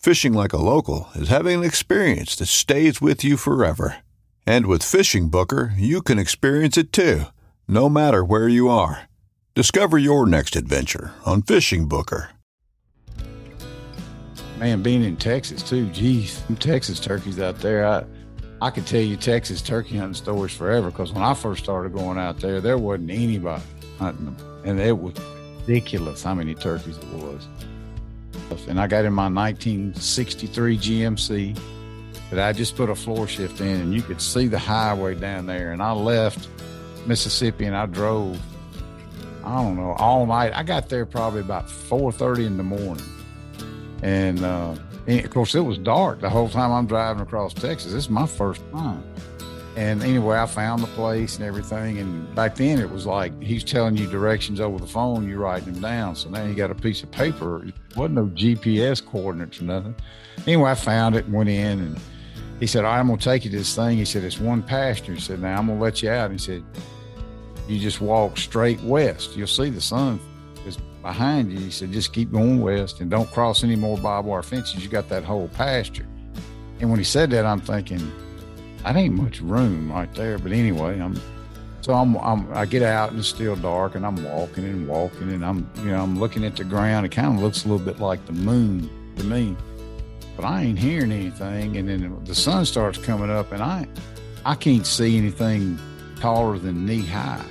Fishing like a local is having an experience that stays with you forever. And with Fishing Booker, you can experience it too, no matter where you are. Discover your next adventure on Fishing Booker. Man, being in Texas too, geez, Texas turkeys out there, I I could tell you Texas turkey hunting stories forever because when I first started going out there, there wasn't anybody hunting them. And it was ridiculous how many turkeys it was. And I got in my 1963 GMC that I just put a floor shift in, and you could see the highway down there. And I left Mississippi and I drove, I don't know, all night. I got there probably about 4:30 in the morning, and, uh, and of course it was dark the whole time I'm driving across Texas. This is my first time. And anyway, I found the place and everything. And back then it was like he's telling you directions over the phone, you're writing them down. So now you got a piece of paper. It wasn't no GPS coordinates or nothing. Anyway, I found it and went in and he said, I'm gonna take you to this thing. He said, It's one pasture. He said, Now I'm gonna let you out. And he said, You just walk straight west. You'll see the sun is behind you. He said, Just keep going west and don't cross any more barbed wire fences. You got that whole pasture. And when he said that, I'm thinking, that ain't much room right there. But anyway, I'm so I'm, I'm I get out and it's still dark and I'm walking and walking and I'm you know I'm looking at the ground. It kind of looks a little bit like the moon to me, but I ain't hearing anything. And then the sun starts coming up and I I can't see anything taller than knee high.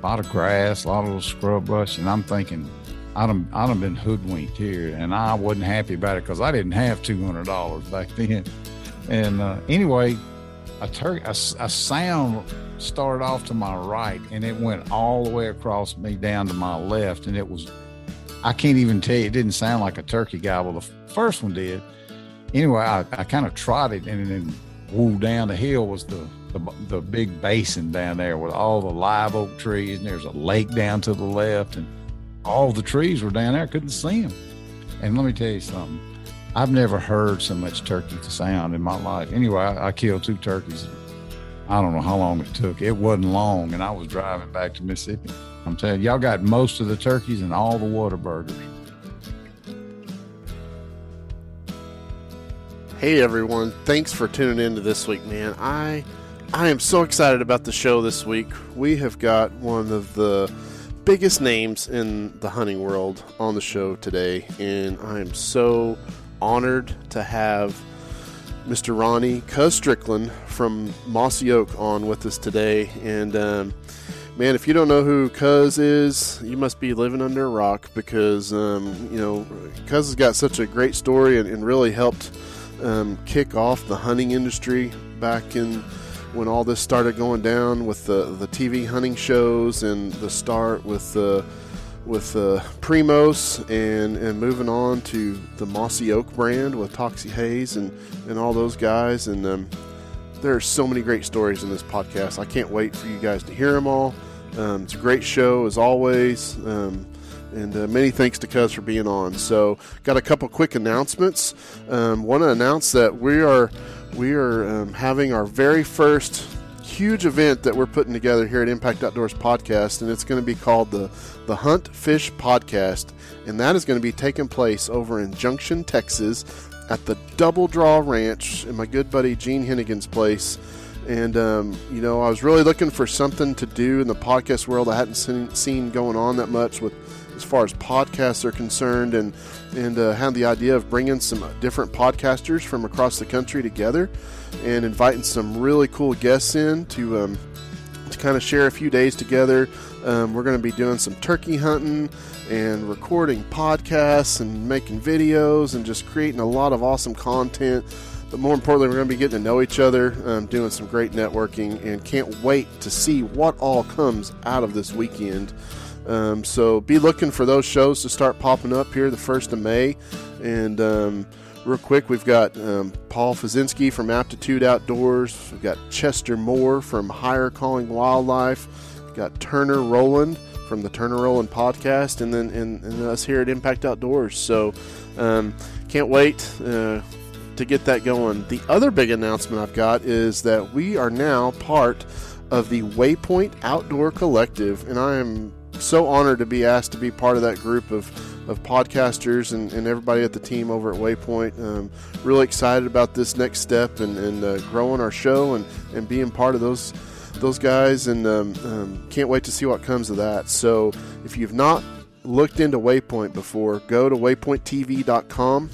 A lot of grass, a lot of little scrub brush, and I'm thinking. I'd have, I'd have been hoodwinked here, and I wasn't happy about it because I didn't have two hundred dollars back then. And uh, anyway, a, tur- a, a sound started off to my right and it went all the way across me down to my left and it was i can't even tell you it didn't sound like a turkey gobble the first one did. Anyway i, I kind of trotted and then woo down the hill was the, the the big basin down there with all the live oak trees and there's a lake down to the left and all the trees were down there. I couldn't see them and let me tell you something I've never heard so much turkey to sound in my life. Anyway, I, I, killed two turkeys. I don't know how long it took. It wasn't long, and I was driving back to Mississippi. I'm telling you, y'all got most of the turkeys and all the Whataburgers. Hey everyone, thanks for tuning in to this week, man. I I am so excited about the show this week. We have got one of the biggest names in the hunting world on the show today, and I am so honored to have Mr. Ronnie Cuz Strickland from Mossy Oak on with us today. And um, man, if you don't know who Cuz is, you must be living under a rock because um, you know Cuz has got such a great story and, and really helped um, kick off the hunting industry back in when all this started going down with the the TV hunting shows and the start with the with uh, Primos and, and moving on to the Mossy Oak brand with Toxey Haas and, and all those guys. And um, there are so many great stories in this podcast. I can't wait for you guys to hear them all. Um, it's a great show as always. Um, and uh, many thanks to Cuz for being on. So, got a couple quick announcements. Um, Want to announce that we are we are um, having our very first huge event that we're putting together here at Impact Outdoors Podcast, and it's going to be called the the Hunt Fish Podcast, and that is going to be taking place over in Junction, Texas, at the Double Draw Ranch in my good buddy Gene Hennigan's place. And um, you know, I was really looking for something to do in the podcast world. I hadn't seen, seen going on that much with as far as podcasts are concerned, and and uh, had the idea of bringing some different podcasters from across the country together, and inviting some really cool guests in to um, to kind of share a few days together. Um, we're going to be doing some turkey hunting and recording podcasts and making videos and just creating a lot of awesome content. But more importantly, we're going to be getting to know each other, um, doing some great networking, and can't wait to see what all comes out of this weekend. Um, so be looking for those shows to start popping up here the 1st of May. And um, real quick, we've got um, Paul Fazinski from Aptitude Outdoors. We've got Chester Moore from Higher Calling Wildlife. We've got Turner Roland from the Turner Roland podcast. And then and, and us here at Impact Outdoors. So um, can't wait. Uh, to get that going. The other big announcement I've got is that we are now part of the Waypoint Outdoor Collective, and I am so honored to be asked to be part of that group of, of podcasters and, and everybody at the team over at Waypoint. Um, really excited about this next step and, and uh, growing our show and, and being part of those those guys, and um, um, can't wait to see what comes of that. So, if you've not looked into Waypoint before, go to waypointtv.com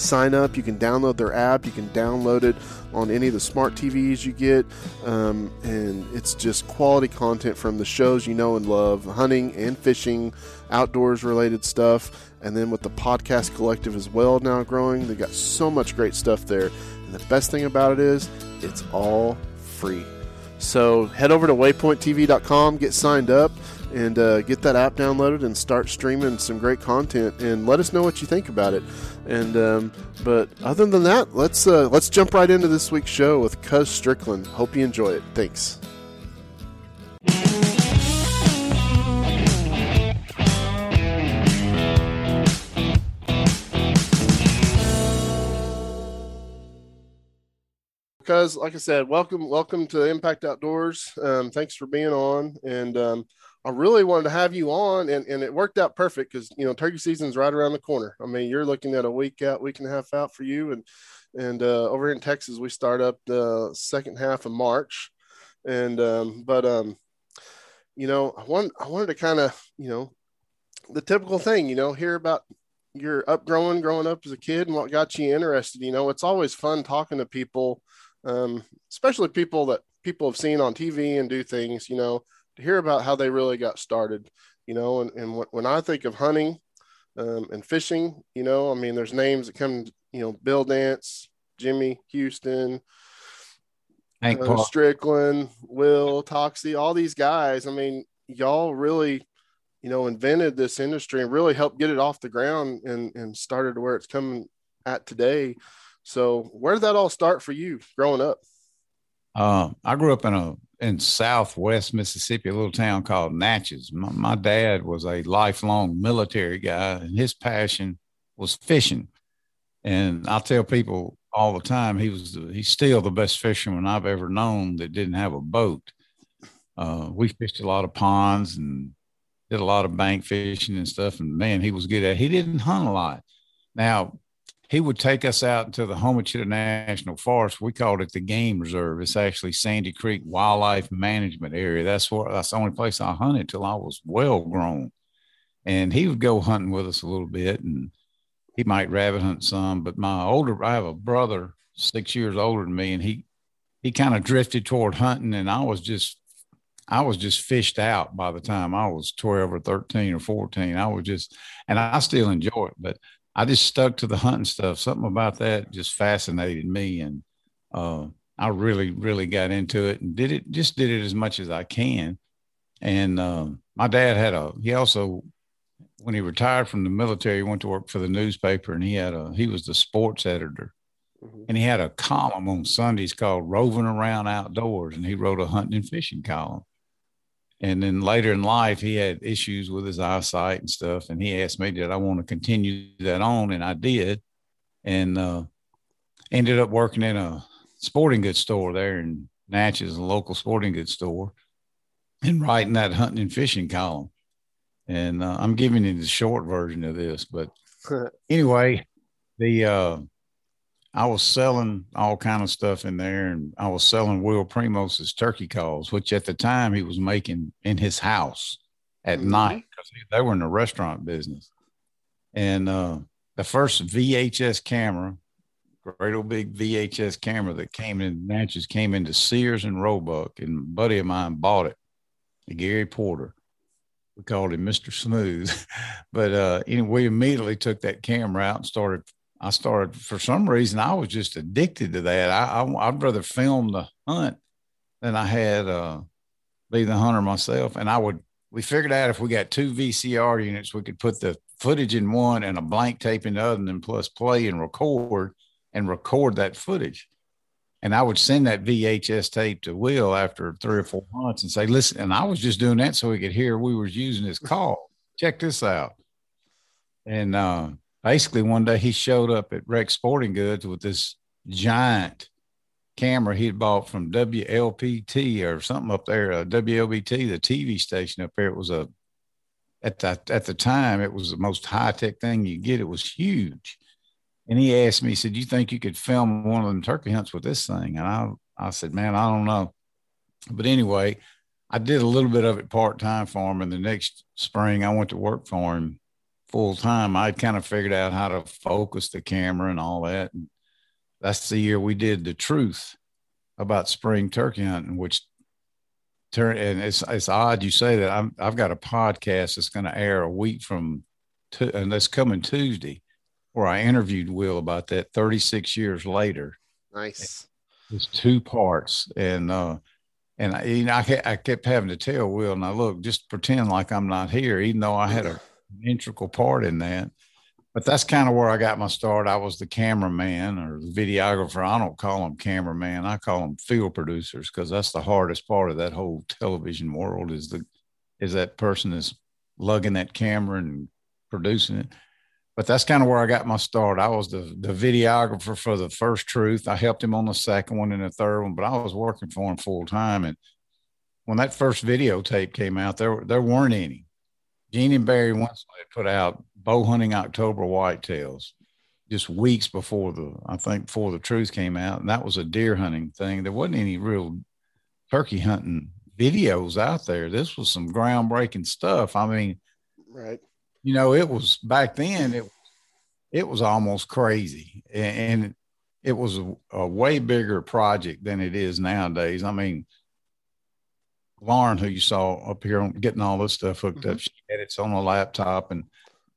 sign up. You can download their app. You can download it on any of the smart TVs you get. Um, and it's just quality content from the shows you know and love hunting and fishing, outdoors related stuff. And then with the podcast collective as well now growing, they got so much great stuff there. And the best thing about it is it's all free. So head over to waypointtv.com, get signed up and uh, get that app downloaded and start streaming some great content and let us know what you think about it. And um, but other than that, let's uh, let's jump right into this week's show with Cuz Strickland. Hope you enjoy it. Thanks. Because, like I said, welcome, welcome to Impact Outdoors. Um, thanks for being on, and um, I really wanted to have you on, and, and it worked out perfect because you know turkey season's right around the corner. I mean, you're looking at a week out, week and a half out for you, and and uh, over in Texas we start up the second half of March, and um, but um, you know, I want I wanted to kind of you know the typical thing, you know, hear about your upgrowing, growing up as a kid, and what got you interested. You know, it's always fun talking to people, um, especially people that people have seen on TV and do things. You know hear about how they really got started, you know, and, and when I think of hunting um, and fishing, you know, I mean, there's names that come, you know, Bill Dance, Jimmy Houston, Hank uh, Strickland, Will Toxey, all these guys. I mean, y'all really, you know, invented this industry and really helped get it off the ground and, and started to where it's coming at today. So where did that all start for you growing up? Um, I grew up in a in Southwest Mississippi, a little town called Natchez. My, my, dad was a lifelong military guy, and his passion was fishing. And I tell people all the time he was he's still the best fisherman I've ever known that didn't have a boat. Uh, we fished a lot of ponds and did a lot of bank fishing and stuff. And man, he was good at. It. He didn't hunt a lot. Now he would take us out into the Homochitto National Forest. We called it the Game Reserve. It's actually Sandy Creek Wildlife Management Area. That's where that's the only place I hunted till I was well grown. And he would go hunting with us a little bit, and he might rabbit hunt some. But my older, I have a brother six years older than me, and he he kind of drifted toward hunting, and I was just I was just fished out by the time I was 12 or 13 or 14. I was just, and I still enjoy it, but I just stuck to the hunting stuff. Something about that just fascinated me, and uh, I really, really got into it and did it. Just did it as much as I can. And uh, my dad had a. He also, when he retired from the military, he went to work for the newspaper, and he had a. He was the sports editor, mm-hmm. and he had a column on Sundays called "Roving Around Outdoors," and he wrote a hunting and fishing column. And then later in life, he had issues with his eyesight and stuff. And he asked me, did I want to continue that on? And I did. And uh, ended up working in a sporting goods store there in Natchez, a local sporting goods store, and writing that hunting and fishing column. And uh, I'm giving you the short version of this, but anyway, the uh, I was selling all kind of stuff in there, and I was selling Will Primos's turkey calls, which at the time he was making in his house at mm-hmm. night because they were in the restaurant business. And uh, the first VHS camera, great old big VHS camera that came in Natchez, came into Sears and Roebuck, and a buddy of mine bought it, Gary Porter. We called him Mr. Smooth. but uh, anyway, we immediately took that camera out and started I started for some reason I was just addicted to that. I, I would rather film the hunt than I had uh, be the hunter myself. And I would we figured out if we got two VCR units, we could put the footage in one and a blank tape in the other, and then plus play and record and record that footage. And I would send that VHS tape to Will after three or four months and say, listen, and I was just doing that so he could hear we was using his call. Check this out. And uh, basically one day he showed up at Rex Sporting Goods with this giant camera he'd bought from WLPT or something up there, uh, WLBT, the TV station up there. It was a at that at the time it was the most high tech thing you get. It was huge, and he asked me, he said, "You think you could film one of them turkey hunts with this thing?" And I I said, "Man, I don't know," but anyway. I did a little bit of it part time for him, and the next spring I went to work for him full time, I'd kind of figured out how to focus the camera and all that. And that's the year we did the truth about spring turkey hunting, which turn and it's it's odd you say that. I'm I've got a podcast that's going to air a week from, and that's coming Tuesday, where I interviewed Will about that 36 years later. Nice. It's two parts, and uh, and I, you know, I, I kept having to tell Will, now look, just pretend like I'm not here, even though I had a integral part in that. But that's kind of where I got my start. I was the cameraman or the videographer. I don't call them cameraman. I call them field producers because that's the hardest part of that whole television world is the is that person is lugging that camera and producing it. But that's kind of where I got my start. I was the, the videographer for the first truth. I helped him on the second one and the third one, but I was working for him full time. And when that first videotape came out, there there weren't any. Gene and Barry once put out bow hunting October whitetails just weeks before the I think before the truth came out, and that was a deer hunting thing. There wasn't any real turkey hunting videos out there. This was some groundbreaking stuff. I mean, right? You know, it was back then. It it was almost crazy, and it was a, a way bigger project than it is nowadays. I mean, Lauren, who you saw up here getting all this stuff hooked mm-hmm. up, she edits on a laptop, and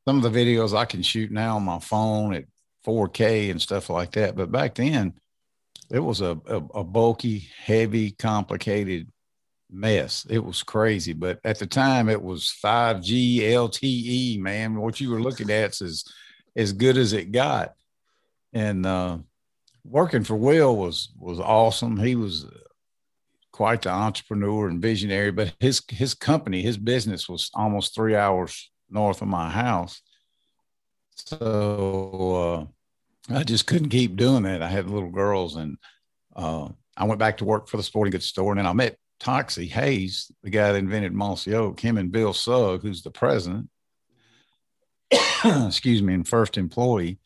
some of the videos I can shoot now on my phone at 4K and stuff like that. But back then, it was a, a, a bulky, heavy, complicated mess. It was crazy. But at the time, it was 5G LTE, man. What you were looking at is as good as it got. And uh, working for Will was was awesome. He was quite the entrepreneur and visionary, but his his company, his business was almost three hours north of my house. So uh, I just couldn't keep doing that. I had little girls, and uh, I went back to work for the sporting goods store, and then I met Toxey Haas, the guy that invented Mossy Oak. Him and Bill Sugg, who's the president, excuse me, and first employee.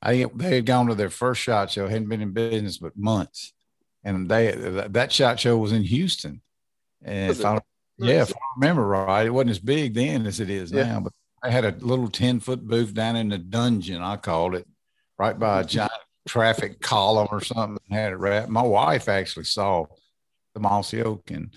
I they had gone to their first shot show, hadn't been in business but months and they that shot show was in Houston. And if I, yeah, if I remember right, it wasn't as big then as it is yeah. now. But I had a little ten foot booth down in the dungeon, I called it, right by a giant traffic column or something. Had it wrapped. My wife actually saw the Mossy Oak, and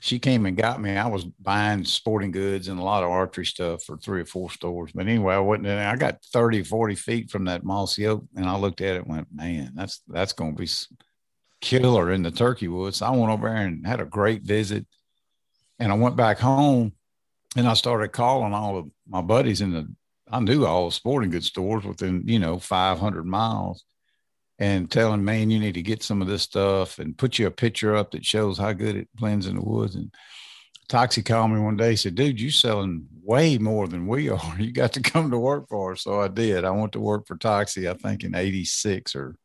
she came and got me. I was buying sporting goods and a lot of archery stuff for three or four stores. But anyway, I wasn't. I got 30, 40 feet from that Mossy Oak, and I looked at it and went, "Man, that's that's going to be." Killer in the turkey woods. I went over there and had a great visit. And I went back home and I started calling all of my buddies in the, I knew all the sporting goods stores within, you know, 500 miles and telling, man, you need to get some of this stuff and put you a picture up that shows how good it blends in the woods. And Toxey called me one day, said, dude, you selling way more than we are. You got to come to work for us. So I did. I went to work for Toxey, I think in 86 or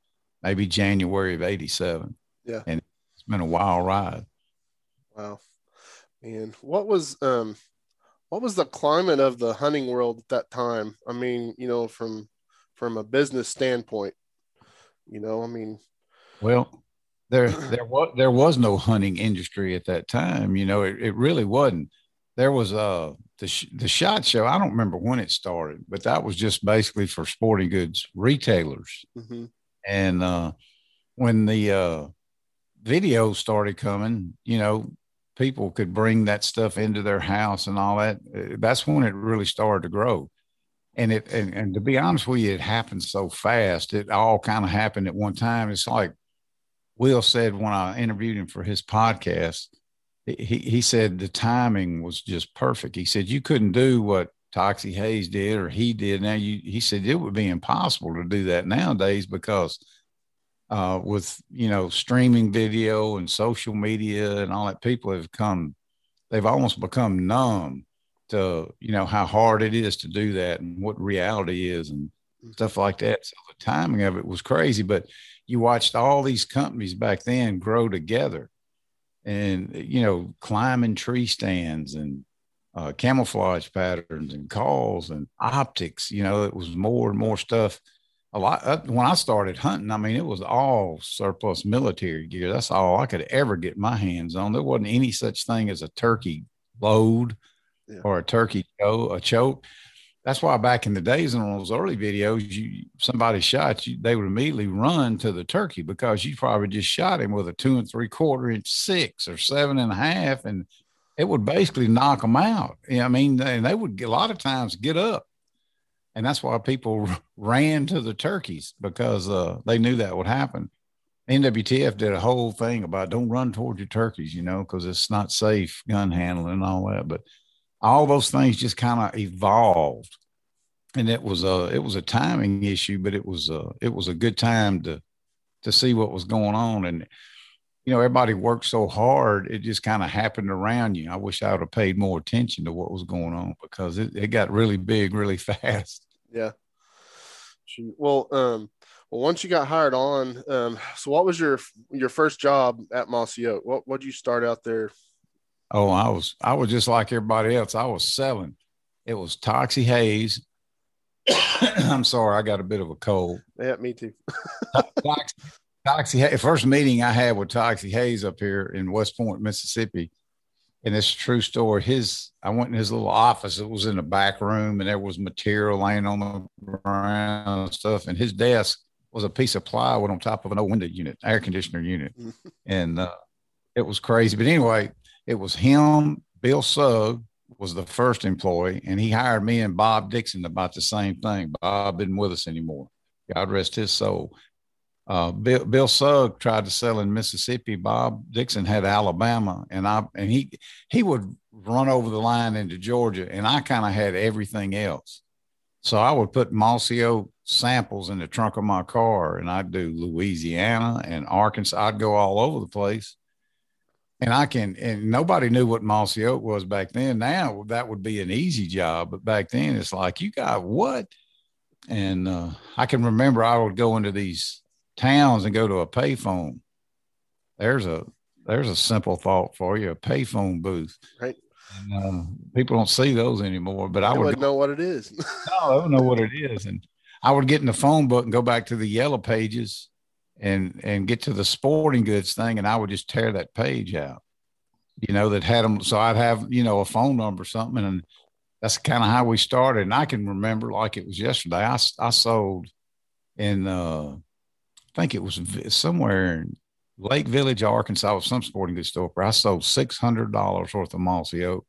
maybe January of 87. Yeah. And it's been a wild ride. Wow. And what was um what was the climate of the hunting world at that time? I mean, you know, from from a business standpoint, you know, I mean, well, there there was there was no hunting industry at that time. You know, it, it really wasn't. There was uh the sh- the shot show. I don't remember when it started, but that was just basically for sporting goods retailers. Mm-hmm. And uh, when the uh, videos started coming, you know, people could bring that stuff into their house and all that. Uh, that's when it really started to grow. And it and, and to be honest with you, it happened so fast. It all kind of happened at one time. It's like Will said when I interviewed him for his podcast, he, he said the timing was just perfect. He said you couldn't do what Toxey Haas did or he did. Now you, he said it would be impossible to do that nowadays because uh, with you know streaming video and social media and all that, people have come, they've almost become numb to you know how hard it is to do that and what reality is and stuff like that. So the timing of it was crazy, but you watched all these companies back then grow together and you know climbing tree stands and uh, camouflage patterns and calls and optics you know it was more and more stuff. A lot uh, when i started hunting i mean it was all surplus military gear. That's all i could ever get my hands on. There wasn't any such thing as a turkey load yeah. or a turkey choke, a choke. That's why back in the days in those early videos, you somebody shot you, they would immediately run to the turkey because you probably just shot him with a two and three quarter inch six or seven and a half, and it would basically knock them out. I mean, and they would a lot of times get up, and that's why people ran to the turkeys because uh, they knew that would happen. NWTF did a whole thing about don't run toward your turkeys, you know, because it's not safe gun handling and all that, but all those things just kind of evolved and it was a it was a timing issue but it was a it was a good time to to see what was going on and you know everybody worked so hard it just kind of happened around you i wish i would have paid more attention to what was going on because it, it got really big really fast yeah well um well once you got hired on um so what was your your first job at mossy oak what what did you start out there Oh, I was I was just like everybody else. I was selling. It was Toxey Haas. I'm sorry, I got a bit of a cold. Yeah, me too. Toxey, Toxey First meeting I had with Toxey Haas up here in West Point, Mississippi, and it's a true story. His I went in his little office. It was in the back room, and there was material laying on the ground and stuff. And his desk was a piece of plywood on top of an old window unit, air conditioner unit, and uh, it was crazy. But anyway it was him, Bill Sugg was the first employee, and he hired me and Bob Dixon about the same thing. Bob isn't with us anymore. God rest his soul. Uh, Bill, Bill Sugg tried to sell in Mississippi. Bob Dixon had Alabama, and I and he he would run over the line into Georgia, and I kind of had everything else. So I would put Mossy Oak samples in the trunk of my car, and I'd do Louisiana and Arkansas. I'd go all over the place and I can, and nobody knew what mossy oak was back then. Now that would be an easy job, but back then it's like, you got what? And uh, I can remember I would go into these towns and go to a payphone. There's a there's a simple thought for you: a payphone booth. Right. And, uh, people don't see those anymore, but I, I would know what it is. no, I don't know what it is, and I would get in the phone book and go back to the yellow pages and and get to the sporting goods thing, and I would just tear that page out, you know, that had them. So I'd have you know a phone number or something, and that's kind of how we started. And I can remember like it was yesterday. I I sold in uh, think it was somewhere in Lake Village, Arkansas, was some sporting goods store where I sold six hundred dollars worth of mossy oak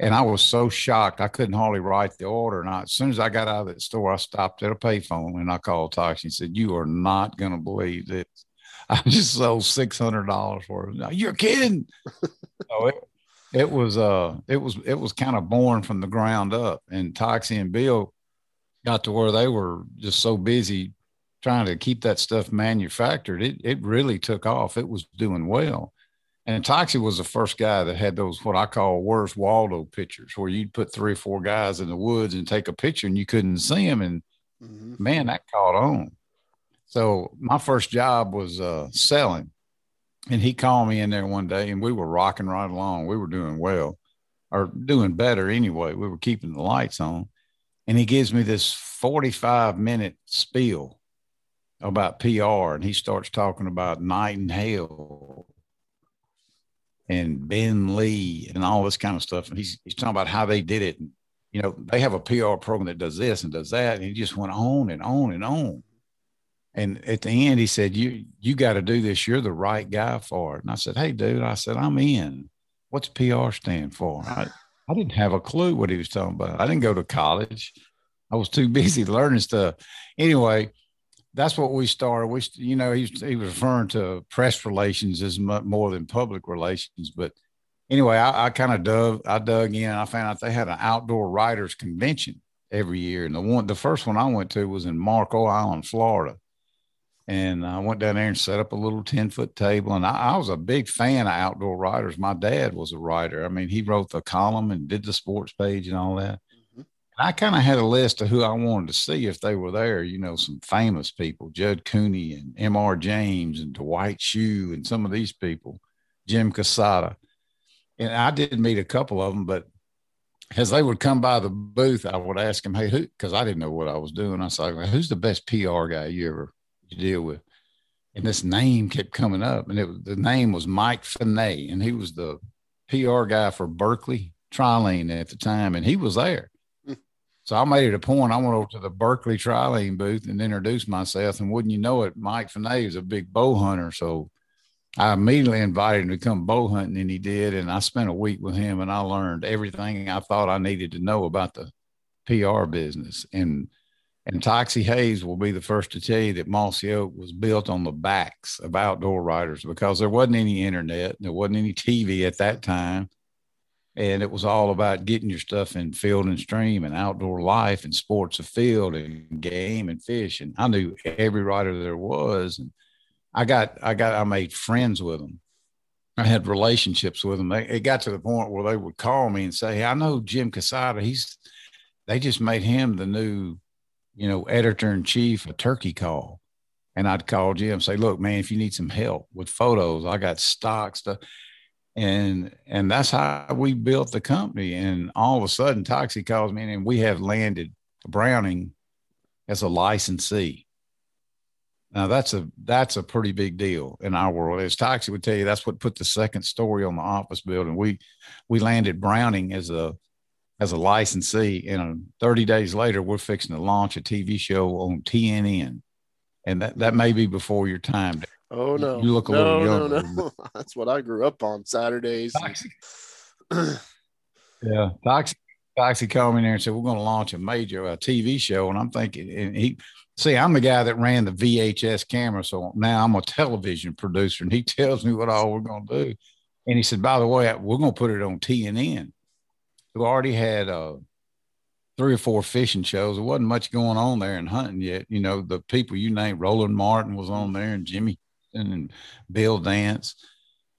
and I was so shocked I couldn't hardly write the order. And I, as soon as I got out of that store, I stopped at a payphone and I called Toxey and said, "You are not going to believe this. I just sold six hundred dollars for it. You're kidding." so it, it was uh it was it was kind of born from the ground up. And Toxey and Bill got to where they were just so busy trying to keep that stuff manufactured. It it really took off. It was doing well. And Toxey was the first guy that had those what I call Where's Waldo pictures, where you'd put three or four guys in the woods and take a picture and you couldn't see them. And mm-hmm. man, that caught on. So my first job was uh, selling. and he called me in there one day, and we were rocking right along. We were doing well, or doing better anyway. We were keeping the lights on, and he gives me this forty-five minute spiel about PR, and he starts talking about Nightingale and Ben Lee and all this kind of stuff. And he's he's talking about how they did it. And, you know, they have a PR program that does this and does that. And he just went on and on and on. And at the end, he said, "You you got to do this. You're the right guy for it." And I said, "Hey, dude," I said, "I'm in. What's PR stand for?" I, I didn't have a clue what he was talking about. I didn't go to college. I was too busy learning stuff. Anyway, that's what we started. We, you know, he, he was referring to press relations as much more than public relations. But anyway, I, I kind of dug, I dug in. I found out they had an outdoor writers convention every year, and the one, the first one I went to was in Marco Island, Florida. And I went down there and set up a little 10 foot table. And I, I was a big fan of outdoor writers. My dad was a writer. I mean, he wrote the column and did the sports page and all that. I kind of had a list of who I wanted to see if they were there. You know, some famous people, Judd Cooney and M.R. James and Dwight Schuh and some of these people, Jim Casada. And I did meet a couple of them, but as they would come by the booth, I would ask them, "Hey, who?" Because I didn't know what I was doing. I said, "Who's the best PR guy you ever you deal with?" And this name kept coming up, and it was, the name was Mike Finney, and he was the PR guy for Berkley Trilene at the time, and he was there. So I made it a point. I went over to the Berkley Trilene booth and introduced myself. And wouldn't you know it, Mike Finney is a big bow hunter. So I immediately invited him to come bow hunting, and he did. And I spent a week with him, and I learned everything I thought I needed to know about the PR business. And and Toxey Haas will be the first to tell you that Mossy Oak was built on the backs of outdoor writers because there wasn't any internet, there wasn't any TV at that time and it was all about getting your stuff in field and stream and outdoor life and Sports Afield and game and fish. And i knew every writer there was. And i got i got i made friends with them. I had relationships with them. It got to the point where they would call me and say hey, i know jim casada. He's they just made him the new you know editor in chief of turkey call. And i'd call jim and say look man if you need some help with photos i got stock stuff and and that's how we built the company. And all of a sudden, Toxey calls me, and we have landed Browning as a licensee. Now that's a that's a pretty big deal in our world. As Toxey would tell you, that's what put the second story on the office building. We we landed Browning as a as a licensee, and um, 30 days later, we're fixing to launch a TV show on TNN, and that that may be before your time. Oh no! You look a no, little younger. No, no, That's what I grew up on Saturdays. yeah, Toxey, Toxey called me in there and said we're going to launch a major a TV show, and I'm thinking, and he see, I'm the guy that ran the VHS camera, so now I'm a television producer, and he tells me what all we're going to do. And he said, by the way, we're going to put it on TNN. Who already had uh, three or four fishing shows. There wasn't much going on there in hunting yet. You know, the people you named, Roland Martin was on there, and Jimmy and Bill Dance,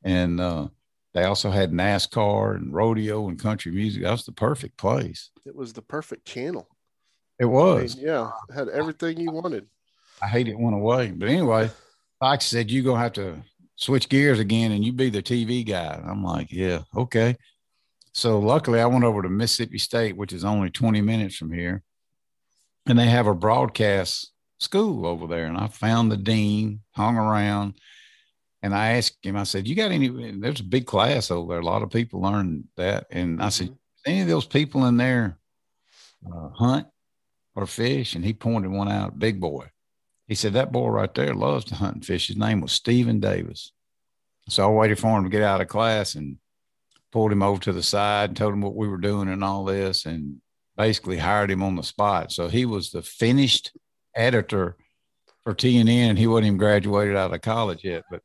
and uh, they also had NASCAR and rodeo and country music. That was the perfect place. It was the perfect channel. It was. I mean, yeah, it had everything you wanted. I hate it went away, but anyway, Fox said you're gonna have to switch gears again and you be the TV guy. I'm like, yeah, okay. So luckily, I went over to Mississippi State, which is only 20 minutes from here, and they have a broadcast school over there. And I found the dean, hung around, and I asked him, I said, You got any? There's a big class over there. A lot of people learn that. And I said, mm-hmm. Any of those people in there uh, hunt or fish? And he pointed one out, big boy. He said, That boy right there loves to hunt and fish. His name was Stephen Davis. So I waited for him to get out of class and pulled him over to the side and told him what we were doing and all this and basically hired him on the spot. So he was the finished editor for TNN. And he wasn't even graduated out of college yet, but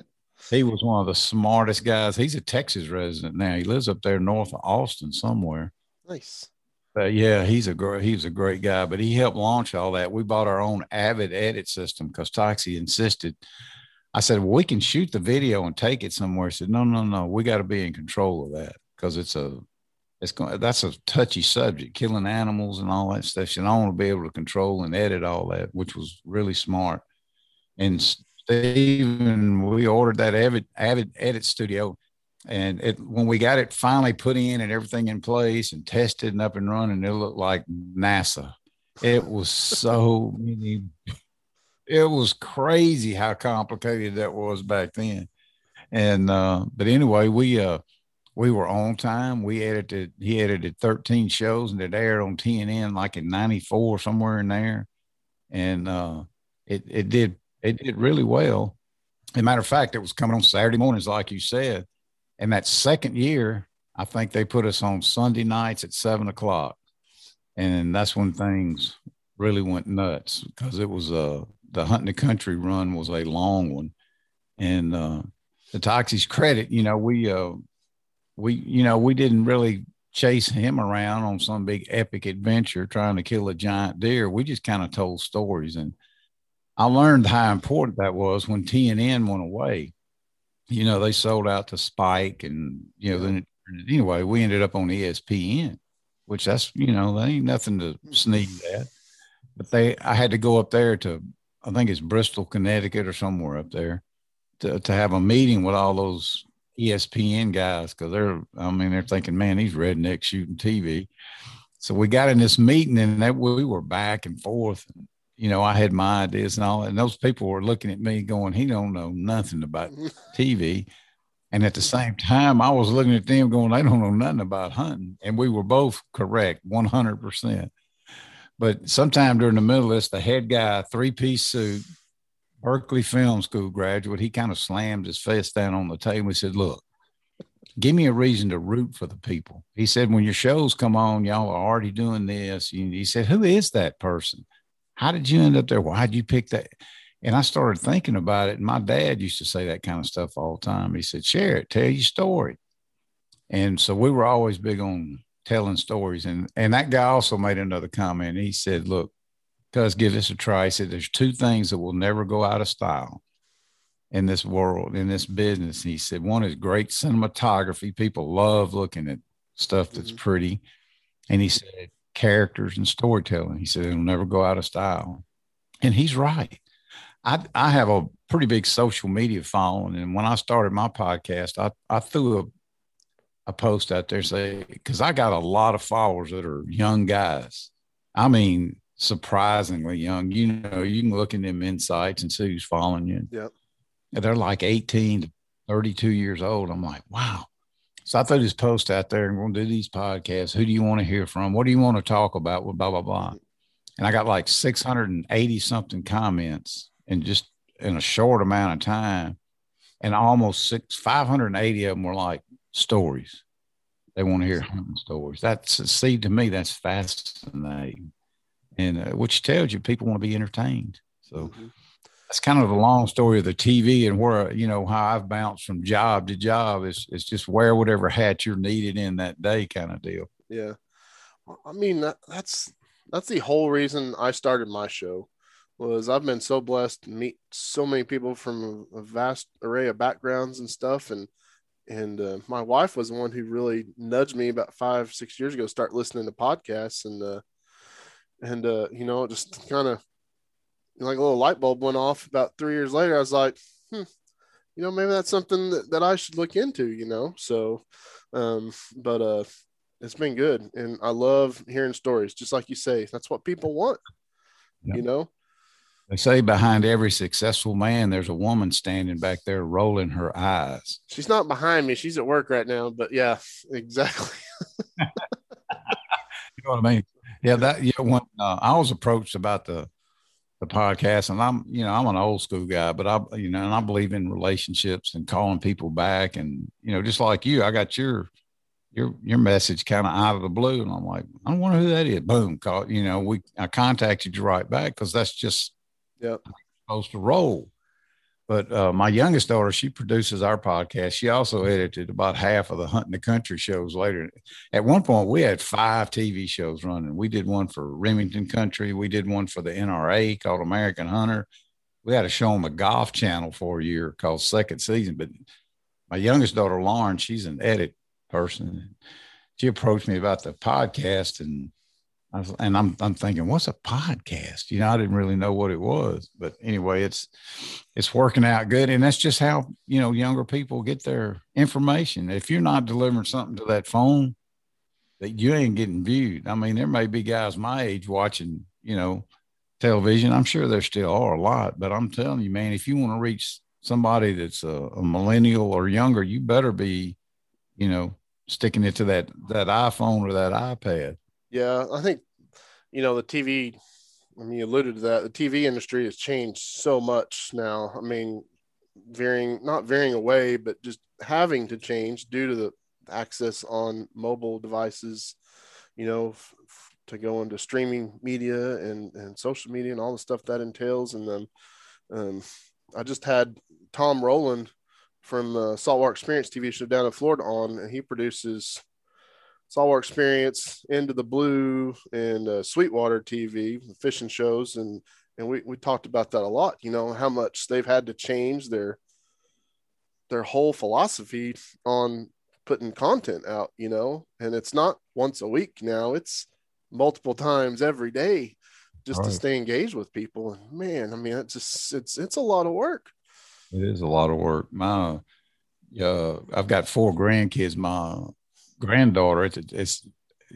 he was one of the smartest guys. He's a Texas resident now. He lives up there north of Austin somewhere. Nice. But yeah, he's a great he's a great guy. But he helped launch all that. We bought our own Avid edit system because Toxey insisted. I said, well, we can shoot the video and take it somewhere. He said, no, no, no, we got to be in control of that because it's a it's going that's a touchy subject killing animals and all that stuff and i want to be able to control and edit all that which was really smart and Steven, we ordered that Avid, Avid Edit Studio. And it, when we got it finally put in and everything in place and tested and up and running, it looked like NASA. It was so many, it was crazy how complicated that was back then. And, uh, but anyway, we, uh, we were on time. We edited, he edited 13 shows and it aired on TNN like in 94, somewhere in there. And, uh, it, it did, it did really well. As a matter of fact, it was coming on Saturday mornings, like you said. And that second year, I think they put us on Sunday nights at seven o'clock. And that's when things really went nuts because it was uh, the hunting the country run was a long one. And uh, the Toxey's credit, you know, we, uh, we, you know, we didn't really chase him around on some big epic adventure trying to kill a giant deer. We just kind of told stories. And I learned how important that was when TNN went away you know, they sold out to Spike and, you know, then anyway, we ended up on ESPN, which that's, you know, that ain't nothing to sneeze at. But they, I had to go up there to, I think it's Bristol, Connecticut or somewhere up there to, to have a meeting with all those ESPN guys because they're, I mean, they're thinking, man, these rednecks shooting TV. So we got in this meeting and that we were back and forth. And, you know, I had my ideas and all, and those people were looking at me going, he don't know nothing about TV. And at the same time, I was looking at them going, they don't know nothing about hunting. And we were both correct, 100%. But sometime during the middle of this, the head guy, three piece suit, Berkeley Film School graduate, he kind of slammed his fist down on the table. He said, Look, give me a reason to root for the people. He said, When your shows come on, y'all are already doing this. He said, Who is that person? how did you end up there? Why'd you pick that? And I started thinking about it. And my dad used to say that kind of stuff all the time. He said, share it, tell your story. And so we were always big on telling stories. And and that guy also made another comment. He said, look, cuz give this a try. He said, there's two things that will never go out of style in this world, in this business. He said, one is great cinematography. People love looking at stuff that's mm-hmm. pretty. And he said, characters and storytelling. He said it'll never go out of style. And he's right. I, I have a pretty big social media following. And when I started my podcast, I, I threw a, a post out there say, because I got a lot of followers that are young guys. I mean, surprisingly young. You know, you can look in them insights and see who's following you. Yep. They're like 18 to 32 years old. I'm like, wow, so I threw this post out there and we'll do these podcasts. Who do you want to hear from? What do you want to talk about? Blah, blah, blah. And I got like 680 something comments in just in a short amount of time. And almost six, 580 of them were like stories. They want to hear hunting stories. That's, see, to me, that's fascinating. And uh, which tells you people want to be entertained. So, mm-hmm that's kind of a long story of the TV and where you know how I've bounced from job to job. Is it's just wear whatever hat you're needed in that day, kind of deal. Yeah, I mean that, that's that's the whole reason I started my show. Was I've been so blessed to meet so many people from a vast array of backgrounds and stuff, and and uh, my wife was the one who really nudged me about five six years ago start listening to podcasts and uh, and uh, you know just kind of like a little light bulb went off about three years later. I was like, hmm, you know, maybe that's something that, that I should look into, you know? So, um, but, uh, it's been good. And I love hearing stories, just like you say, that's what people want, yep. you know? They say behind every successful man, there's a woman standing back there rolling her eyes. She's not behind me. She's at work right now, but yeah, exactly. you know what I mean? Yeah, that yeah. When uh, I was approached about the the podcast and i'm you know i'm an old school guy but i you know and i believe in relationships and calling people back and you know just like you i got your your your message kind of out of the blue and i'm like i don't wonder who that is boom call you know we i contacted you right back because that's just yep. supposed to roll but uh, my youngest daughter, she produces our podcast. She also edited about half of the Hunting the Country shows later. At one point, we had five TV shows running. We did one for Remington Country. We did one for the NRA called American Hunter. We had a show on the Golf Channel for a year called Second Season. But my youngest daughter, Lauren, she's an edit person. She approached me about the podcast and was, and I'm I'm thinking, what's a podcast? You know, I didn't really know what it was, but anyway, it's it's working out good, and that's just how you know younger people get their information. If you're not delivering something to that phone, that you ain't getting viewed. I mean, there may be guys my age watching, you know, television. I'm sure there still are a lot, but I'm telling you, man, if you want to reach somebody that's a, a millennial or younger, you better be, you know, sticking it to that that iPhone or that iPad. Yeah, I think you know the TV. I mean, you alluded to that. The TV industry has changed so much now. I mean, veering not veering away, but just having to change due to the access on mobile devices. You know, f- f- to go into streaming media and and social media and all the stuff that entails. And then um, I just had Tom Rowland from uh, Saltwater Experience TV show down in Florida on, and he produces Saltwater Experience, Into the Blue, and uh, Sweetwater TV fishing shows, and and we we talked about that a lot. You know how much they've had to change their their whole philosophy on putting content out. You know, and it's not once a week now; it's multiple times every day, just right. to stay engaged with people. And man, I mean, it's just it's it's a lot of work. It is a lot of work. My, uh, I've got four grandkids. My granddaughter, it's, it's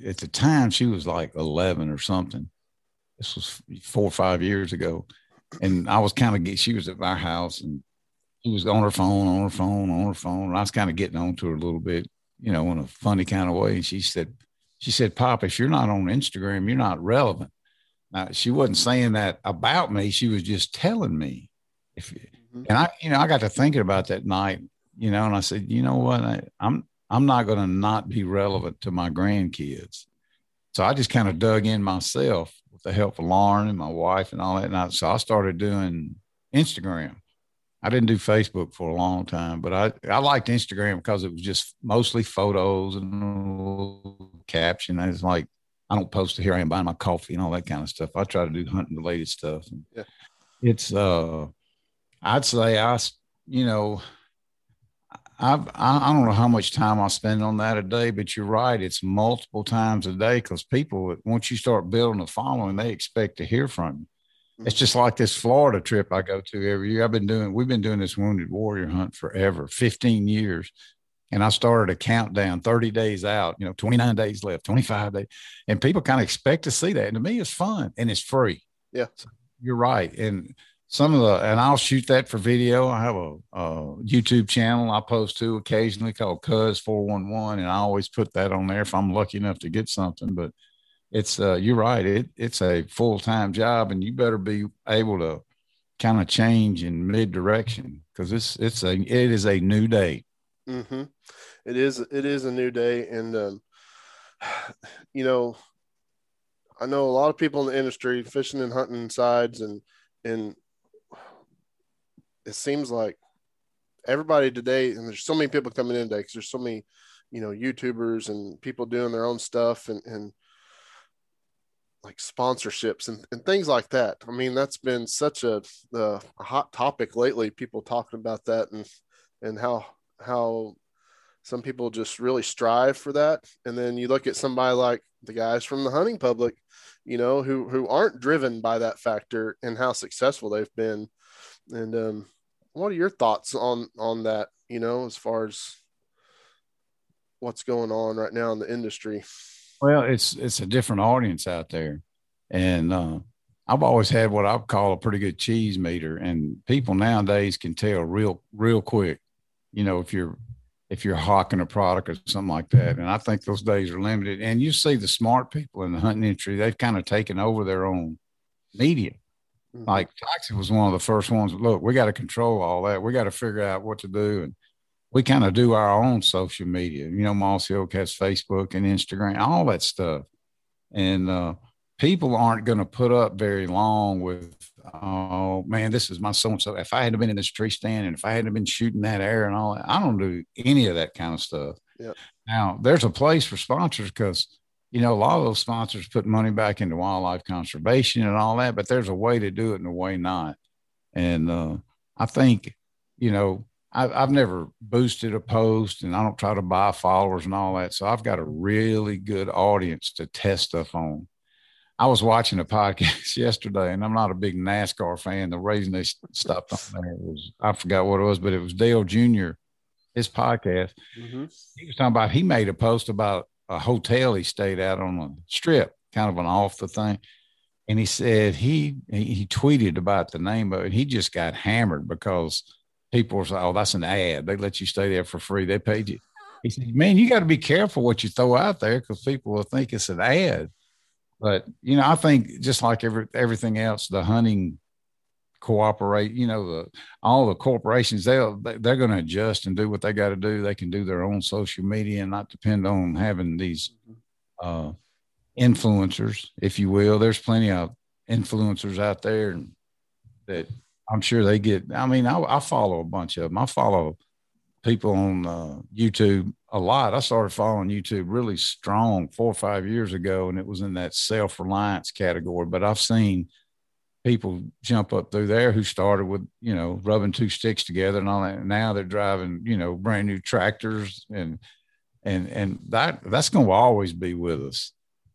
at the time she was like 11 or something. This was four or five years ago. And I was kind of, get, she was at my house and she was on her phone, on her phone, on her phone. And I was kind of getting on to her a little bit, you know, in a funny kind of way. And she said, she said, Pop, if you're not on Instagram, you're not relevant. Now, she wasn't saying that about me. She was just telling me if Mm-hmm. And I, you know, I got to thinking about that night, you know, and I said, you know what, I, I'm I'm not going to not be relevant to my grandkids. So I just kind of dug in myself with the help of Lauren and my wife and all that. And I, so I started doing Instagram. I didn't do Facebook for a long time, but I, I liked Instagram because it was just mostly photos and caption. I was like, I don't post here I am buying my coffee and all that kind of stuff. I try to do hunting related stuff. Yeah. It's uh I'd say I, you know, I've, I, I don't know how much time I spend on that a day, but you're right. It's multiple times a day because people, once you start building a following, they expect to hear from you. It's mm-hmm. just like this Florida trip I go to every year. I've been doing, we've been doing this wounded warrior hunt forever, 15 years. And I started a countdown 30 days out, you know, 29 days left, 25 days. And people kind of expect to see that. And to me, it's fun and it's free. Yeah. So you're right. And some of the and I'll shoot that for video. I have a, a YouTube channel I post to occasionally called Cuz Four One One, and I always put that on there if I'm lucky enough to get something. But it's uh, you're right. It it's a full time job, and you better be able to kind of change in mid direction because it's it's a it is a new day. Mm-hmm. It is it is a new day, and um, you know, I know a lot of people in the industry, fishing and hunting sides, and and it seems like everybody today, and there's so many people coming in today because there's so many, you know, YouTubers and people doing their own stuff and, and like sponsorships and, and things like that. I mean, that's been such a, a hot topic lately. People talking about that and and how how some people just really strive for that. And then you look at somebody like the guys from the hunting public, you know, who who aren't driven by that factor and how successful they've been. And um, what are your thoughts on on that? You know, as far as what's going on right now in the industry. Well, it's it's a different audience out there, and uh, I've always had what I call a pretty good cheese meter, and people nowadays can tell real real quick. You know, if you're if you're hawking a product or something like that, and I think those days are limited. And you see the smart people in the hunting industry; they've kind of taken over their own media. Mm-hmm. Like Toxey was one of the first ones. Look, we got to control all that. We got to figure out what to do, and we kind of do our own social media. You know, Mossy Oak has Facebook and Instagram, all that stuff, and uh, people aren't going to put up very long with. Oh man, this is my so and so. If I hadn't been in this tree stand and if I hadn't been shooting that air and all that, I don't do any of that kind of stuff. Yeah. Now there's a place for sponsors because you know, a lot of those sponsors put money back into wildlife conservation and all that, but there's a way to do it and a way not. And uh, I think, you know, I've, I've never boosted a post and I don't try to buy followers and all that. So I've got a really good audience to test stuff on. I was watching a podcast yesterday, and I'm not a big NASCAR fan. The reason they stopped on there was I forgot what it was, but it was Dale Jr. His podcast. Mm-hmm. He was talking about he made a post about a hotel he stayed at on a strip, kind of an off the thing, and he said he he tweeted about the name of it. He just got hammered because people were like, "Oh, that's an ad. They let you stay there for free. They paid you." He said, "Man, you got to be careful what you throw out there because people will think it's an ad." But you know, I think just like every everything else, the hunting cooperate. You know, the all the corporations they'll they're going to adjust and do what they got to do. They can do their own social media and not depend on having these uh, influencers, if you will. There's plenty of influencers out there that I'm sure they get. I mean, I, I follow a bunch of them. I follow people on uh, YouTube a lot. I started following YouTube really strong four or five years ago, and it was in that self reliance category. But I've seen people jump up through there who started with you know rubbing two sticks together and all that. Now they're driving you know brand new tractors and and and that that's going to always be with us.